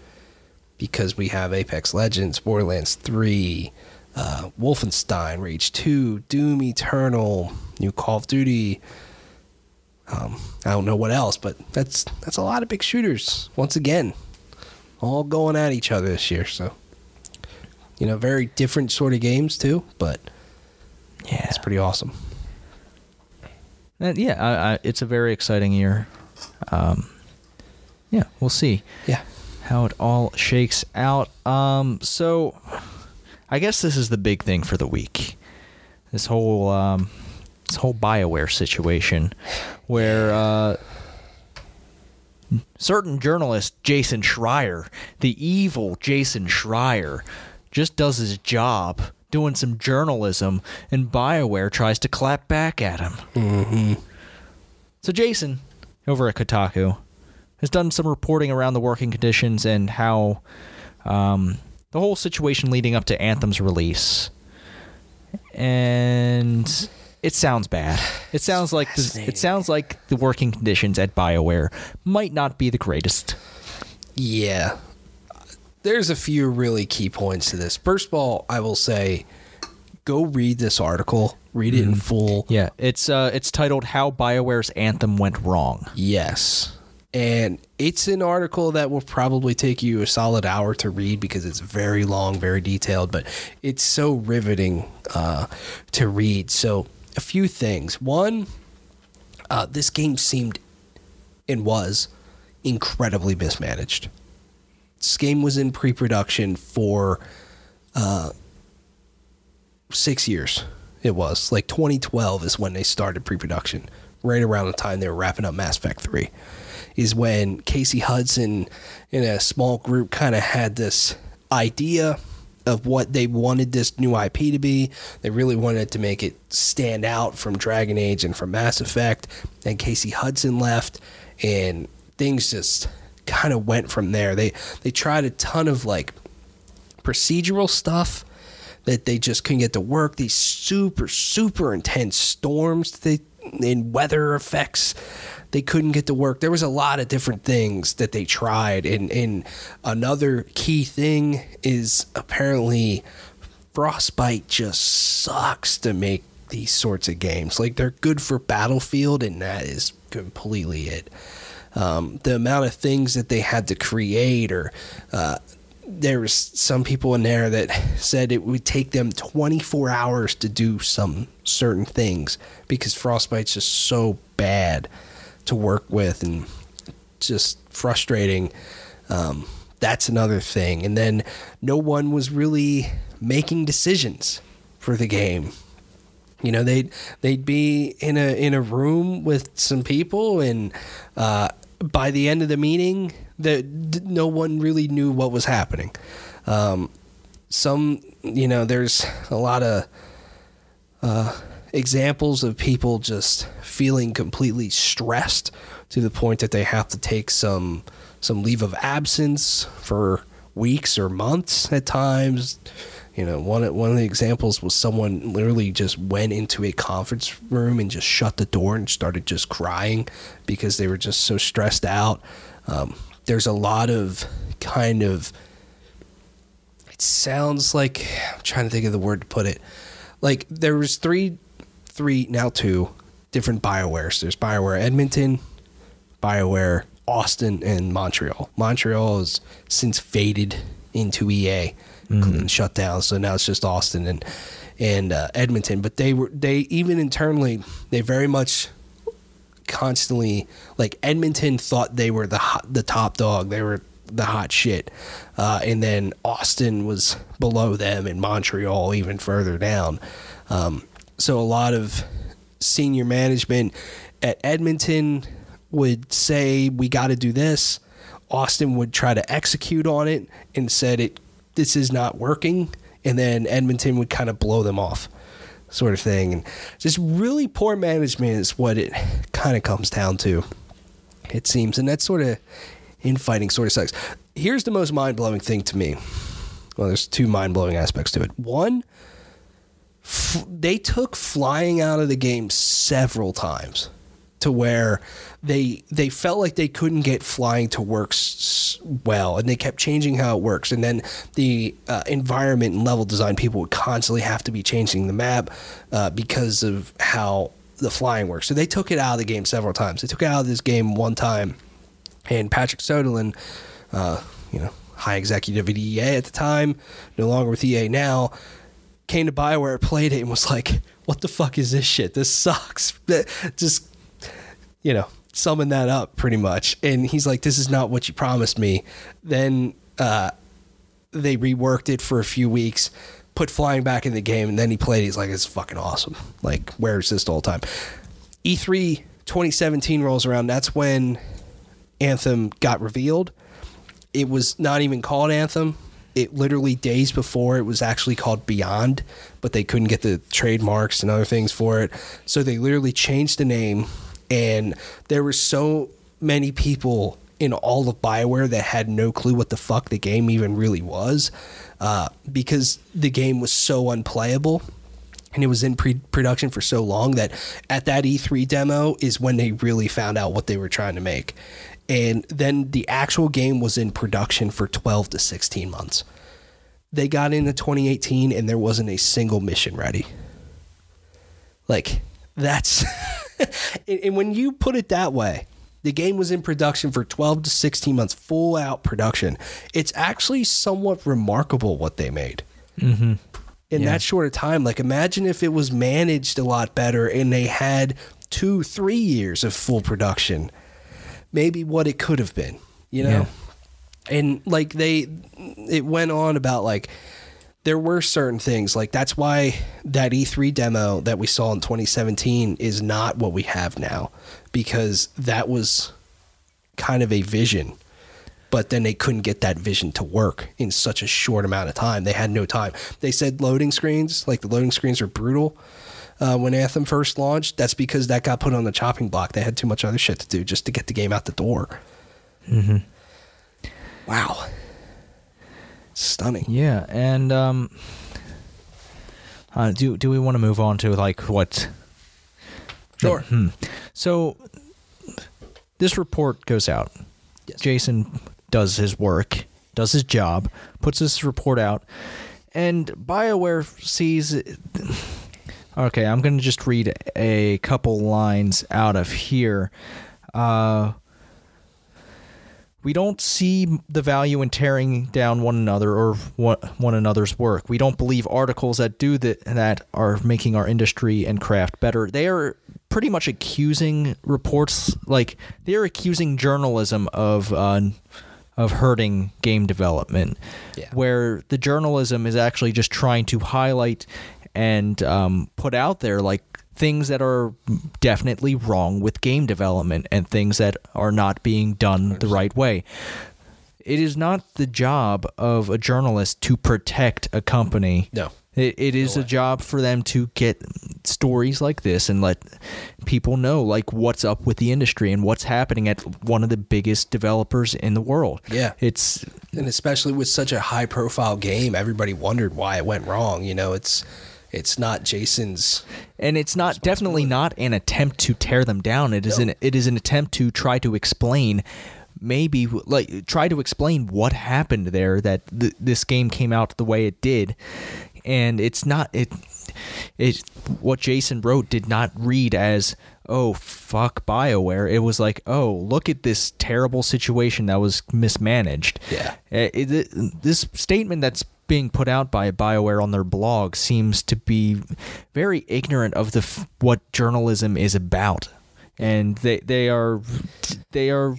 Because we have Apex Legends, Borderlands 3, uh, Wolfenstein, Rage 2, Doom Eternal, new Call of Duty. Um, I don't know what else, but that's that's a lot of big shooters. Once again, all going at each other this year. So, you know, very different sort of games too, but Yeah. it's pretty awesome. Uh, yeah, I, I, it's a very exciting year. Um, yeah, we'll see Yeah. how it all shakes out. Um, so, I guess this is the big thing for the week. This whole um, this whole Bioware situation, where uh, certain journalist Jason Schreier, the evil Jason Schreier, just does his job doing some journalism, and Bioware tries to clap back at him. Mm-hmm. So Jason, over at Kotaku, has done some reporting around the working conditions and how um, the whole situation leading up to Anthem's release. And it sounds bad. It sounds like the, it sounds like the working conditions at BioWare might not be the greatest. Yeah. There's a few really key points to this. First of all, I will say go read this article, read it in full. Yeah, it's uh, it's titled "How BioWare's Anthem Went Wrong." Yes. And it's an article that will probably take you a solid hour to read because it's very long, very detailed, but it's so riveting uh, to read. So, a few things. One, uh, this game seemed and was incredibly mismanaged. This game was in pre production for uh, six years. It was like 2012 is when they started pre production, right around the time they were wrapping up Mass Effect 3 is when Casey Hudson in a small group kind of had this idea of what they wanted this new IP to be. They really wanted to make it stand out from Dragon Age and from Mass Effect. And Casey Hudson left, and things just kind of went from there. They they tried a ton of like procedural stuff that they just couldn't get to work. These super super intense storms they and weather effects they couldn't get to work. There was a lot of different things that they tried, and and another key thing is apparently Frostbite just sucks to make these sorts of games. Like they're good for Battlefield, and that is completely it. Um, the amount of things that they had to create, or uh, there was some people in there that said it would take them 24 hours to do some certain things because Frostbite's just so bad to work with and just frustrating. Um, that's another thing. And then no one was really making decisions for the game. You know, they'd they'd be in a in a room with some people, and uh, by the end of the meeting, the no one really knew what was happening. Um, some, you know, there's a lot of uh, examples of people just feeling completely stressed to the point that they have to take some some leave of absence for weeks or months at times. You know, one one of the examples was someone literally just went into a conference room and just shut the door and started just crying because they were just so stressed out. Um, there's a lot of kind of it sounds like I'm trying to think of the word to put it. Like there was three, three now two different Biowares. There's Bioware Edmonton, Bioware Austin, and Montreal. Montreal has since faded into EA and shut down, so now it's just Austin and and uh, Edmonton. But they were they even internally they very much constantly like Edmonton thought they were the hot, the top dog. They were the hot shit, uh, and then Austin was below them, and Montreal even further down. Um, so a lot of senior management at Edmonton would say we got to do this. Austin would try to execute on it and said it this is not working, and then Edmonton would kind of blow them off, sort of thing. And just really poor management is what it kind of comes down to, it seems, and that sort of infighting sort of sucks. Here's the most mind blowing thing to me. Well, there's two mind blowing aspects to it. One, f- they took flying out of the game several times to where they they felt like they couldn't get flying to work s- well and they kept changing how it works and then the uh, environment and level design people would constantly have to be changing the map uh, because of how the flying works so they took it out of the game several times they took it out of this game one time and Patrick Soderlund, uh, you know, high executive at EA at the time, no longer with EA now, came to Bioware, played it, and was like, "What the fuck is this shit? This sucks." Just, you know, summon that up pretty much. And he's like, "This is not what you promised me." Then uh, they reworked it for a few weeks, put flying back in the game, and then he played. He's like, "It's fucking awesome. Like, where's this the time?" E E3 2017 rolls around. That's when Anthem got revealed. It was not even called Anthem. It literally days before it was actually called Beyond, but they couldn't get the trademarks and other things for it. So they literally changed the name, and there were so many people in all of Bioware that had no clue what the fuck the game even really was, uh, because the game was so unplayable and it was in pre- production for so long that at that E3 demo is when they really found out what they were trying to make. And then the actual game was in production for 12 to 16 months. They got into 2018 and there wasn't a single mission ready. Like, that's. and, when you put it that way, the game was in production for 12 to 16 months, full out production. It's actually somewhat remarkable what they made mm-hmm. in Yeah. that short of time. Like, imagine if it was managed a lot better and they had two, three years of full production. Maybe what it could have been, you know? Yeah. And like, they, it went on about like, there were certain things like that's why that E3 demo that we saw in 2017 is not what we have now because that was kind of a vision but then they couldn't get that vision to work in such a short amount of time. They had no time. They said loading screens, like the loading screens are brutal uh, when Anthem first launched. That's because that got put on the chopping block. They had too much other shit to do just to get the game out the door. Mm-hmm. Wow. Stunning. Yeah, and um, uh, do do we want to move on to like what? Sure. Hmm. So this report goes out. Yes. Jason does his work, does his job, puts this report out, and BioWare sees. Okay, I'm going to just read a couple lines out of here. Uh, we don't see the value in tearing down one another or one, one another's work. We don't believe articles that do that that are making our industry and craft better. They are pretty much accusing reports like they are accusing journalism of uh, of hurting game development, Yeah. where the journalism is actually just trying to highlight and um, put out there like things that are definitely wrong with game development and things that are not being done the right way. It is not the job of a journalist to protect a company. No. It, it is a job for them to get stories like this and let people know like what's up with the industry and what's happening at one of the biggest developers in the world. Yeah. It's and especially with such a high profile game, everybody wondered why it went wrong. You know, it's it's not Jason's and it's not definitely not an attempt to tear them down. It is No. an it is an attempt to try to explain maybe like try to explain what happened there that th- this game came out the way it did. And it's not it it what Jason wrote did not read as oh fuck BioWare. It was like oh look at this terrible situation that was mismanaged. Yeah. uh, it- it- this statement that's being put out by BioWare on their blog seems to be very ignorant of the f- what journalism is about. And they they are they are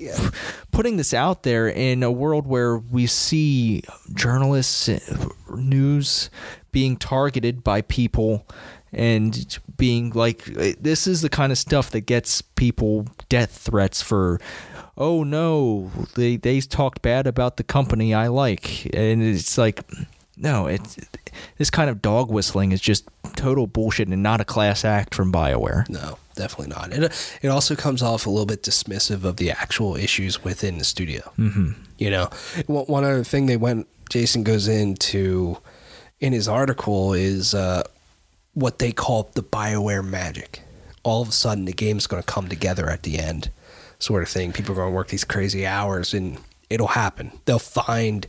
putting this out there in a world where we see journalists, uh, news being targeted by people and being like, this is the kind of stuff that gets people death threats for. Oh no, they they talked bad about the company I like, and it's like, no, it's this kind of dog whistling is just total bullshit and not a class act from Bioware. No, definitely not. It it also comes off a little bit dismissive of the actual issues within the studio. Mm-hmm. You know, one one other thing they went. Jason goes into in his article is uh, what they call the Bioware magic. All of a sudden, the game's going to come together at the end, sort of thing. People are going to work these crazy hours, and it'll happen. They'll find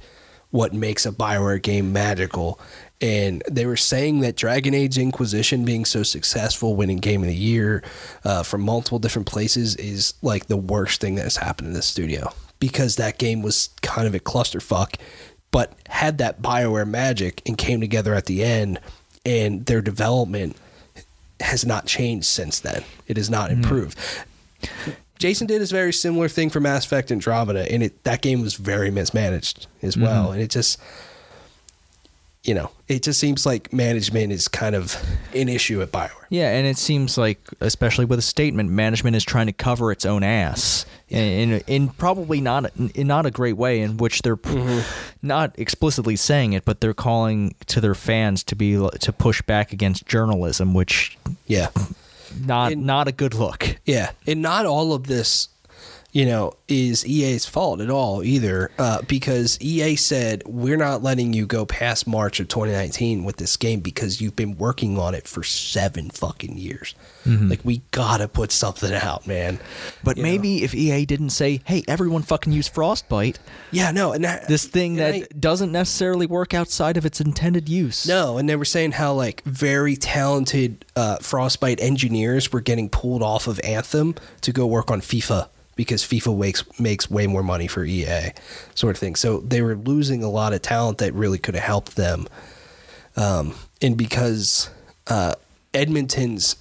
what makes a Bioware game magical. And they were saying that Dragon Age Inquisition being so successful, winning Game of the Year uh, from multiple different places, is like the worst thing that has happened in this studio because that game was kind of a clusterfuck, but had that Bioware magic and came together at the end, and their development has not changed since then. It has not improved. Jason did a very similar thing for Mass Effect Andromeda, and it that game was very mismanaged as mm-hmm. well. And it just, you know, it just seems like management is kind of an issue at Bioware. Yeah, and it seems like, especially with a statement, management is trying to cover its own ass. In in, in probably not in not a great way, in which they're p- mm-hmm. not explicitly saying it, but they're calling to their fans to be to push back against journalism, which Yeah, not And- not a good look. yeah, and not all of this, you know, is EA's fault at all either, uh, because EA said we're not letting you go past March of 2019 with this game because you've been working on it for seven fucking years. Like we gotta put something out, man. But You know? maybe if EA didn't say, "Hey, everyone fucking use Frostbite," Yeah, no, and that, this thing that I- doesn't necessarily work outside of its intended use. No, and they were saying how like very talented uh, Frostbite engineers were getting pulled off of Anthem to go work on FIFA because FIFA makes makes way more money for EA, sort of thing. So they were losing a lot of talent that really could have helped them. Um, and because uh, Edmonton's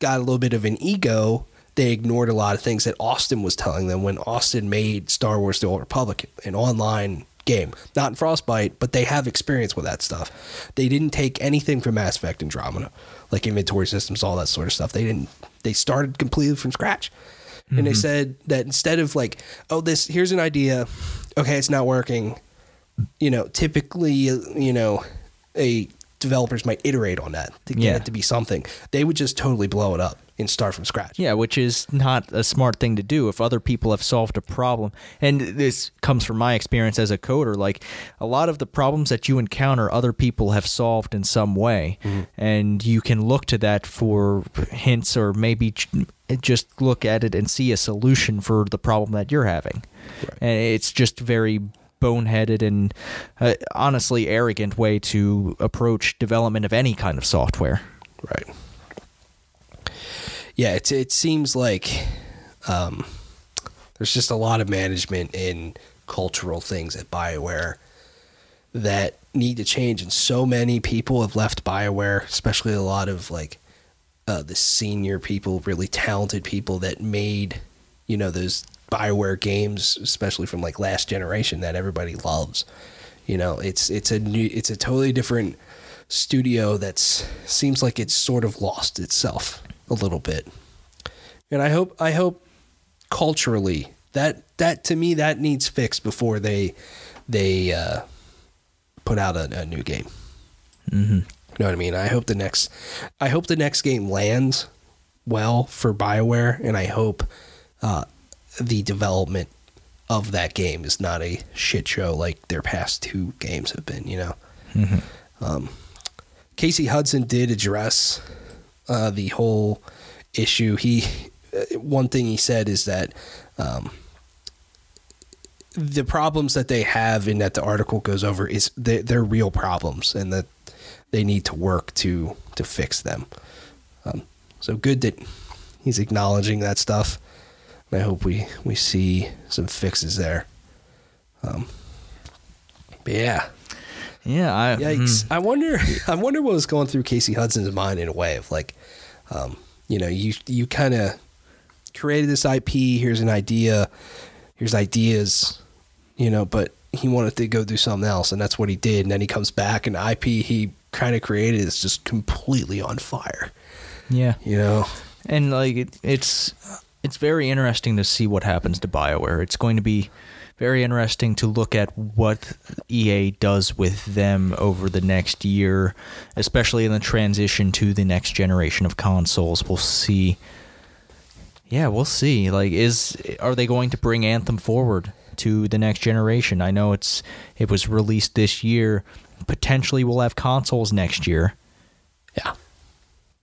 got a little bit of an ego, they ignored a lot of things that Austin was telling them when Austin made Star Wars The Old Republic, an online game. Not in Frostbite, but they have experience with that stuff. They didn't take anything from Mass Effect Andromeda, like inventory systems, all that sort of stuff. They didn't they started completely from scratch. And they mm-hmm. said that instead of like, oh, this here's an idea, okay, it's not working. You know, typically, you know, a developers might iterate on that to get Yeah. it to be something. They would just totally blow it up and start from scratch. Yeah, which is not a smart thing to do if other people have solved a problem. And this comes from my experience as a coder. Like a lot of the problems that you encounter, other people have solved in some way. Mm-hmm. And you can look to that for hints or maybe just look at it and see a solution for the problem that you're having. And it's just very boneheaded and uh, honestly arrogant way to approach development of any kind of software. Right. Yeah, it it seems like um, there's just a lot of management and cultural things at BioWare that need to change, and so many people have left BioWare, especially a lot of like uh, the senior people, really talented people that made you know those BioWare games, especially from like last generation that everybody loves. You know, it's it's a new, it's a totally different studio that's seems like it's sort of lost itself a little bit. And I hope I hope culturally that that to me that needs fixed before they they uh, put out a, a new game. Mm-hmm. You know what I mean? I hope the next I hope the next game lands well for BioWare and I hope uh, the development of that game is not a shit show like their past two games have been, you know. Um, Casey Hudson did address uh, the whole issue. He uh, one thing he said is that um, the problems that they have and that the article goes over is they're, they're real problems and that they need to work to to fix them. Um, so good that he's acknowledging that stuff. And I hope we we see some fixes there. Um, yeah, Yeah, I, Yikes! mm. I wonder. I wonder what was going through Casey Hudson's mind in a way of like, um, you know, you you kind of created this IP. Here's an idea. here's ideas, you know, but he wanted to go do something else, and that's what he did. And then he comes back, and IP he kind of created is just completely on fire. Yeah. You know, and like it, it's it's very interesting to see what happens to Bioware. It's going to be very interesting to look at what EA does with them over the next year, especially in the transition to the next generation of consoles. We'll see. Yeah, we'll see. Like, is are they going to bring Anthem forward to the next generation? I know it's it was released this year. Potentially, we'll have consoles next year. yeah.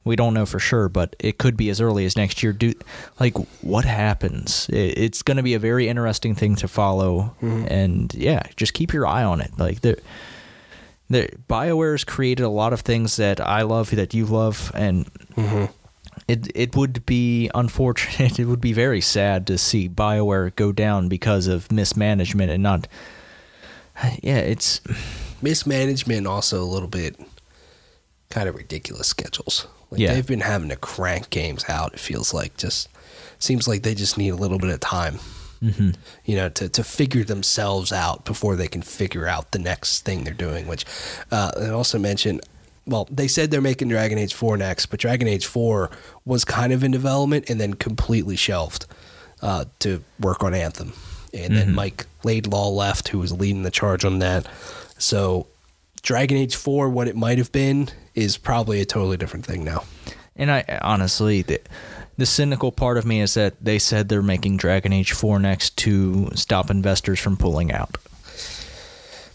We don't know for sure, but it could be as early as next year. Do like what happens? It, it's going to be a very interesting thing to follow, mm-hmm. and yeah, just keep your eye on it. Like the the Bioware's created a lot of things that I love, that you love, and mm-hmm. it it would be unfortunate. It would be very sad to see Bioware go down because of mismanagement and not. Yeah, it's mismanagement also a little bit kind of ridiculous schedules. Like Yeah. they've been having to crank games out. It feels like just seems like they just need a little bit of time, mm-hmm. you know, to to figure themselves out before they can figure out the next thing they're doing. Which uh, and also mentioned. Well, they said they're making Dragon Age 4 next, but Dragon Age 4 was kind of in development and then completely shelved uh, to work on Anthem. And then Mike Laidlaw left, who was leading the charge on that. So Dragon Age 4, what it might have been, is probably a totally different thing now. And I honestly, the, the cynical part of me is that they said they're making Dragon Age 4 next to stop investors from pulling out.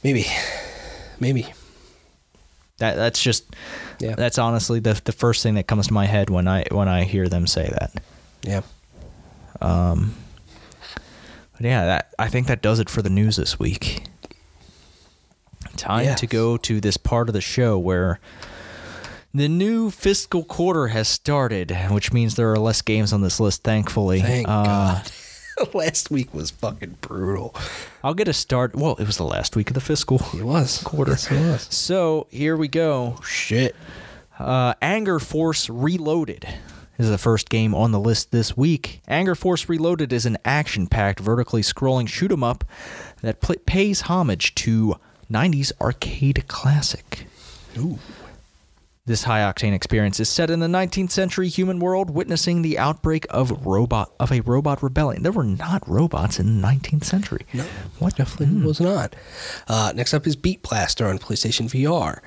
Maybe. Maybe. That that's just Yeah. that's honestly the the first thing that comes to my head when I when I hear them say that. Yeah. Um, but yeah, that I think that does it for the news this week. Time Yes. to go to this part of the show where the new fiscal quarter has started, which means there are less games on this list. Thankfully, Thank Uh, God. Last week was fucking brutal. I'll get a start. Well, it was the last week of the fiscal It was. quarter. Yes, it was. So here we go. Shit. Uh, Anger Force Reloaded is the first game on the list this week. Anger Force Reloaded is an action-packed, vertically scrolling shoot 'em up that pl- pays homage to 90s arcade classic. Ooh. This high-octane experience is set in the 19th century human world, witnessing the outbreak of robot of a robot rebellion. There were not robots in the 19th century. No, What? definitely was not. Uh, next up is Beat Blaster on PlayStation VR.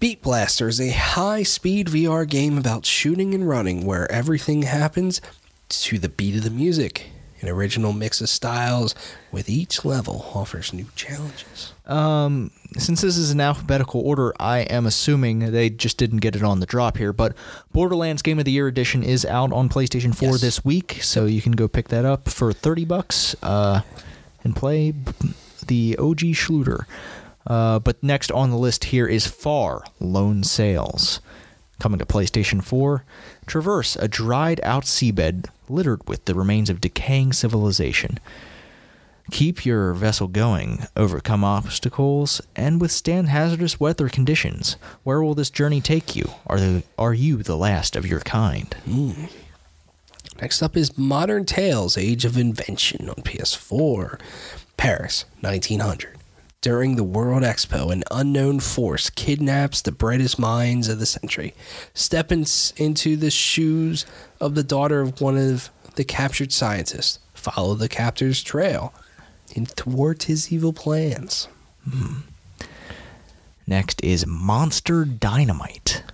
Beat Blaster is a high speed VR game about shooting and running where everything happens to the beat of the music. An original mix of styles with each level offers new challenges. Um, since this is in alphabetical order, I am assuming they just didn't get it on the drop here. But Borderlands Game of the Year edition is out on PlayStation 4 Yes. this week, so you can go pick that up for thirty bucks uh, and play the OG Schluter. Uh, but next on the list here is Far Lone Sails. Coming to PlayStation 4, traverse a dried out seabed littered with the remains of decaying civilization. Keep your vessel going, overcome obstacles, and withstand hazardous weather conditions. Where will this journey take you? Are, the, are you the last of your kind? Hmm. Next up is Modern Tales Age of Invention on PS4. Paris, 1900. During the World Expo, an unknown force kidnaps the brightest minds of the century. Step in- into the shoes of the daughter of one of the captured scientists. Follow the captor's trail and thwart his evil plans. Hmm. Next is Monster Dynamite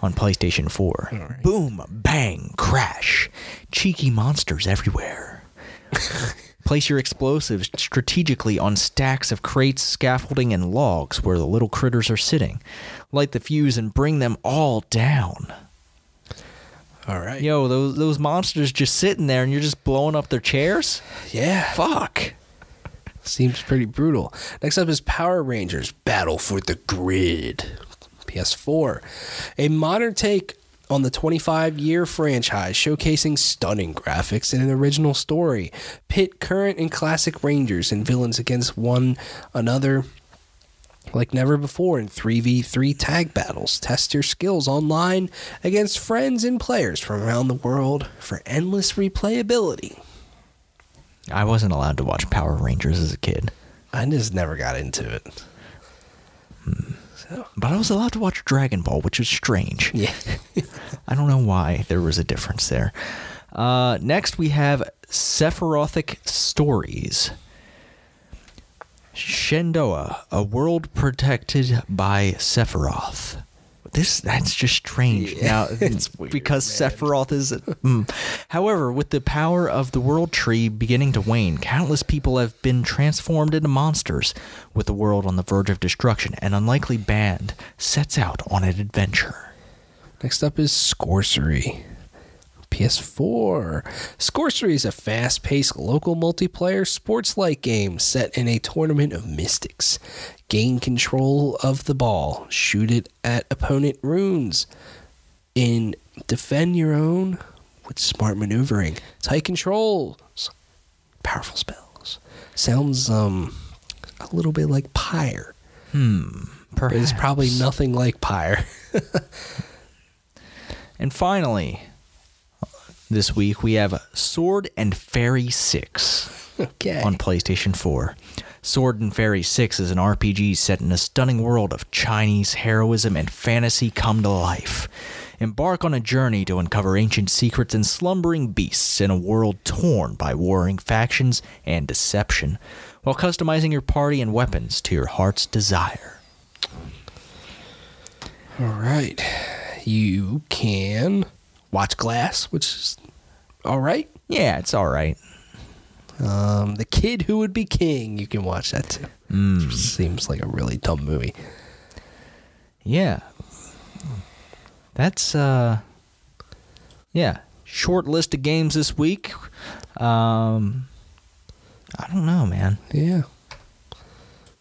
on PlayStation 4. Boom, bang, crash. Cheeky monsters everywhere. Place your explosives strategically on stacks of crates, scaffolding, and logs where the little critters are sitting. Light the fuse and bring them all down. All right. Yo, those those monsters just sitting there and you're just blowing up their chairs? Yeah. Fuck. Seems pretty brutal. Next up is Power Rangers Battle for the Grid. PS4. A modern take on the 25 year franchise, showcasing stunning graphics and an original story. Pit current and classic Rangers and villains against one another like never before in 3v3 tag battles. Test your skills online against friends and players from around the world for endless replayability. I wasn't allowed to watch Power Rangers as a kid, I just never got into it. So but I was allowed to watch Dragon Ball, which is strange. yeah, I don't know why there was a difference there. Uh, next, we have Sephirothic Stories. Shendoa, a world protected by Sephiroth. This that's just strange. Yeah, now it's weird, because man. Sephiroth is. mm. However, with the power of the world tree beginning to wane, countless people have been transformed into monsters. With the world on the verge of destruction, an unlikely band sets out on an adventure. Next up is Scorcery. PS4. Scorcery is a fast paced local multiplayer sports like game set in a tournament of mystics. Gain control of the ball, shoot it at opponent runes, and defend your own with smart maneuvering, tight controls, powerful spells. Sounds um a little bit like Pyre. But Perhaps. it's probably nothing like Pyre. And finally, this week we have Sword and Fairy 6 okay. on PlayStation 4. Sword and Fairy 6 is an RPG set in a stunning world of Chinese heroism and fantasy come to life. Embark on a journey to uncover ancient secrets and slumbering beasts in a world torn by warring factions and deception, while customizing your party and weapons to your heart's desire. All right. You can watch Glass, which is all right. Yeah, it's alright. Um, the Kid Who Would Be King, you can watch that too. Mm. Seems like a really dumb movie. Yeah. That's uh yeah, short list of games this week. Um I don't know, man. Yeah.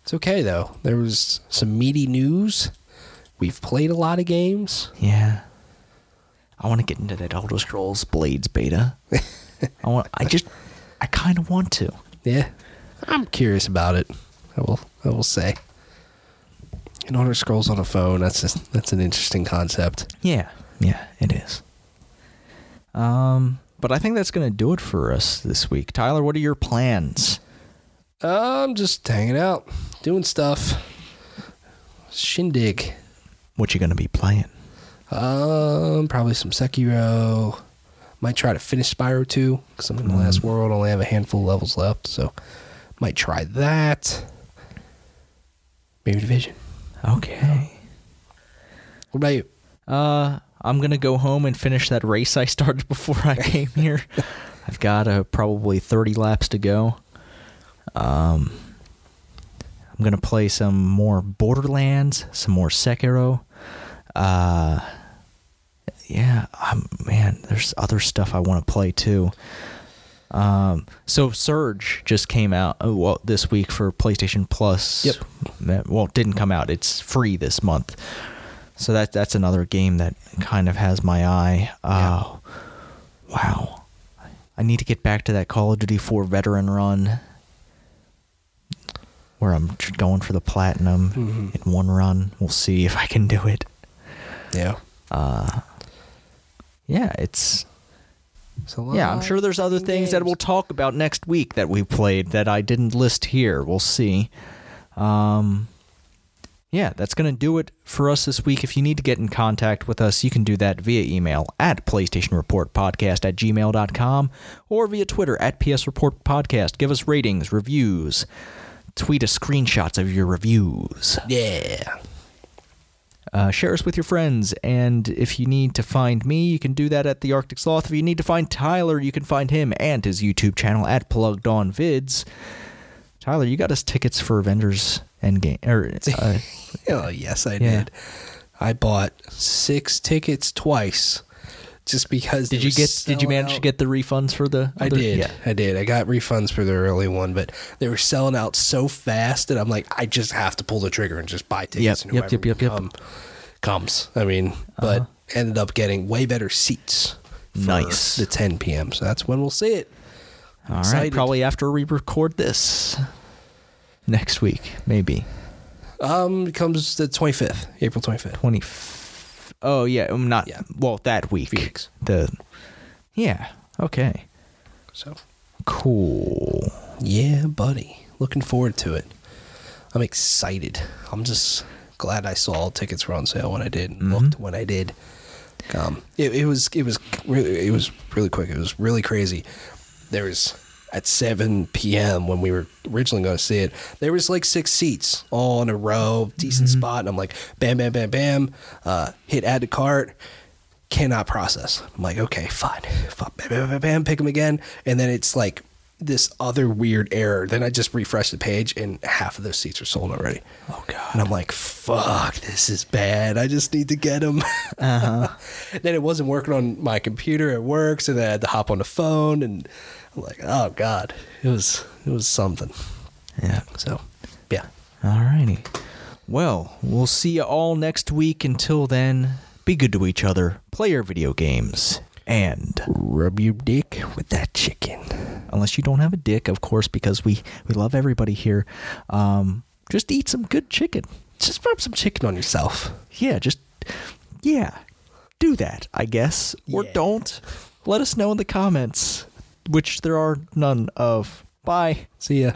It's okay though. There was some meaty news. We've played a lot of games. Yeah. I want to get into that Elder Scrolls Blades beta. I want I just I kind of want to. Yeah. I'm curious about it. I will I will say. And Elder Scrolls on a phone, that's just, that's an interesting concept. Yeah. Yeah, it is. Um but I think that's going to do it for us this week. Tyler, what are your plans? I'm just hanging out, doing stuff. Shindig. What you going to be playing? Um, probably some Sekiro. Might try to finish Spyro 2 because I'm in the last world. Only have a handful of levels left, so might try that. Maybe Division. Okay. What about you? Uh, I'm gonna go home and finish that race I started before I came here. I've got uh, probably 30 laps to go. Um, I'm gonna play some more Borderlands, some more Sekiro. Uh, yeah, I'm, man, there's other stuff I want to play too. Um, so Surge just came out oh, well this week for PlayStation Plus. Yep. Well, it didn't come out. It's free this month. So that that's another game that kind of has my eye. Oh, wow! I need to get back to that Call of Duty 4 veteran run, where I'm going for the platinum Mhm. in one run. We'll see if I can do it. Yeah. Yeah, it's a yeah. I'm sure there's other things that we'll talk about next week that we played that I didn't list here. We'll see. Um, yeah, that's going to do it for us this week. If you need to get in contact with us, you can do that via email at PlayStationReportPodcast at gmail.com or via Twitter at PSReportPodcast. Give us ratings, reviews, tweet us screenshots of your reviews. Yeah. Uh, share us with your friends, and if you need to find me, you can do that at the Arctic Sloth. If you need to find Tyler, you can find him and his YouTube channel at Plugged On Vids. Tyler, you got us tickets for Avengers Endgame. Or, uh, Oh, yes, I Yeah. did. I bought six tickets twice just because did you get? Did you manage to get the refunds for the? I did. Yeah. I did. I got refunds for the early one, but they were selling out so fast that I'm like, I just have to pull the trigger and just buy tickets. Yep, and yep, yep, yep, yep. comes. I mean, but Uh-huh. ended up getting way better seats. Nice. The 10 p.m. So that's when we'll see it. All right. Probably after we record this next week, maybe Um, it comes the 25th, April 25th. twenty. Oh yeah, um, not Yeah. well that week. Weeks. The yeah. Okay. So Cool. Yeah, buddy. Looking forward to it. I'm excited. I'm just glad I saw all tickets were on sale when I did and looked when I did. Um, it, it was it was really it was really quick. It was really crazy. There was at 7 p.m. when we were originally going to see it. There was like six seats all in a row, decent spot, and I'm like, bam, bam, bam, bam. Uh, hit add to cart. Cannot process. I'm like, okay, fine. Fine. Bam, bam, bam, bam, pick them again, and then it's like this other weird error. Then I just refresh the page, and half of those seats are sold already. Oh god. And I'm like, fuck, this is bad. I just need to get them. Uh-huh. then it wasn't working on my computer at work, so then I had to hop on the phone, and like, oh god, it was it was something. Yeah. So, yeah, Alrighty. Well, we'll see you all next week. Until then, be good to each other, play your video games, and rub your dick with that chicken. unless you don't have a dick, of course, because we we love everybody here. Um, just eat some good chicken. Just rub some chicken on yourself. Yeah, just yeah, do that. I guess or Yeah. don't. Let us know in the comments, which there are none of. Bye. See ya.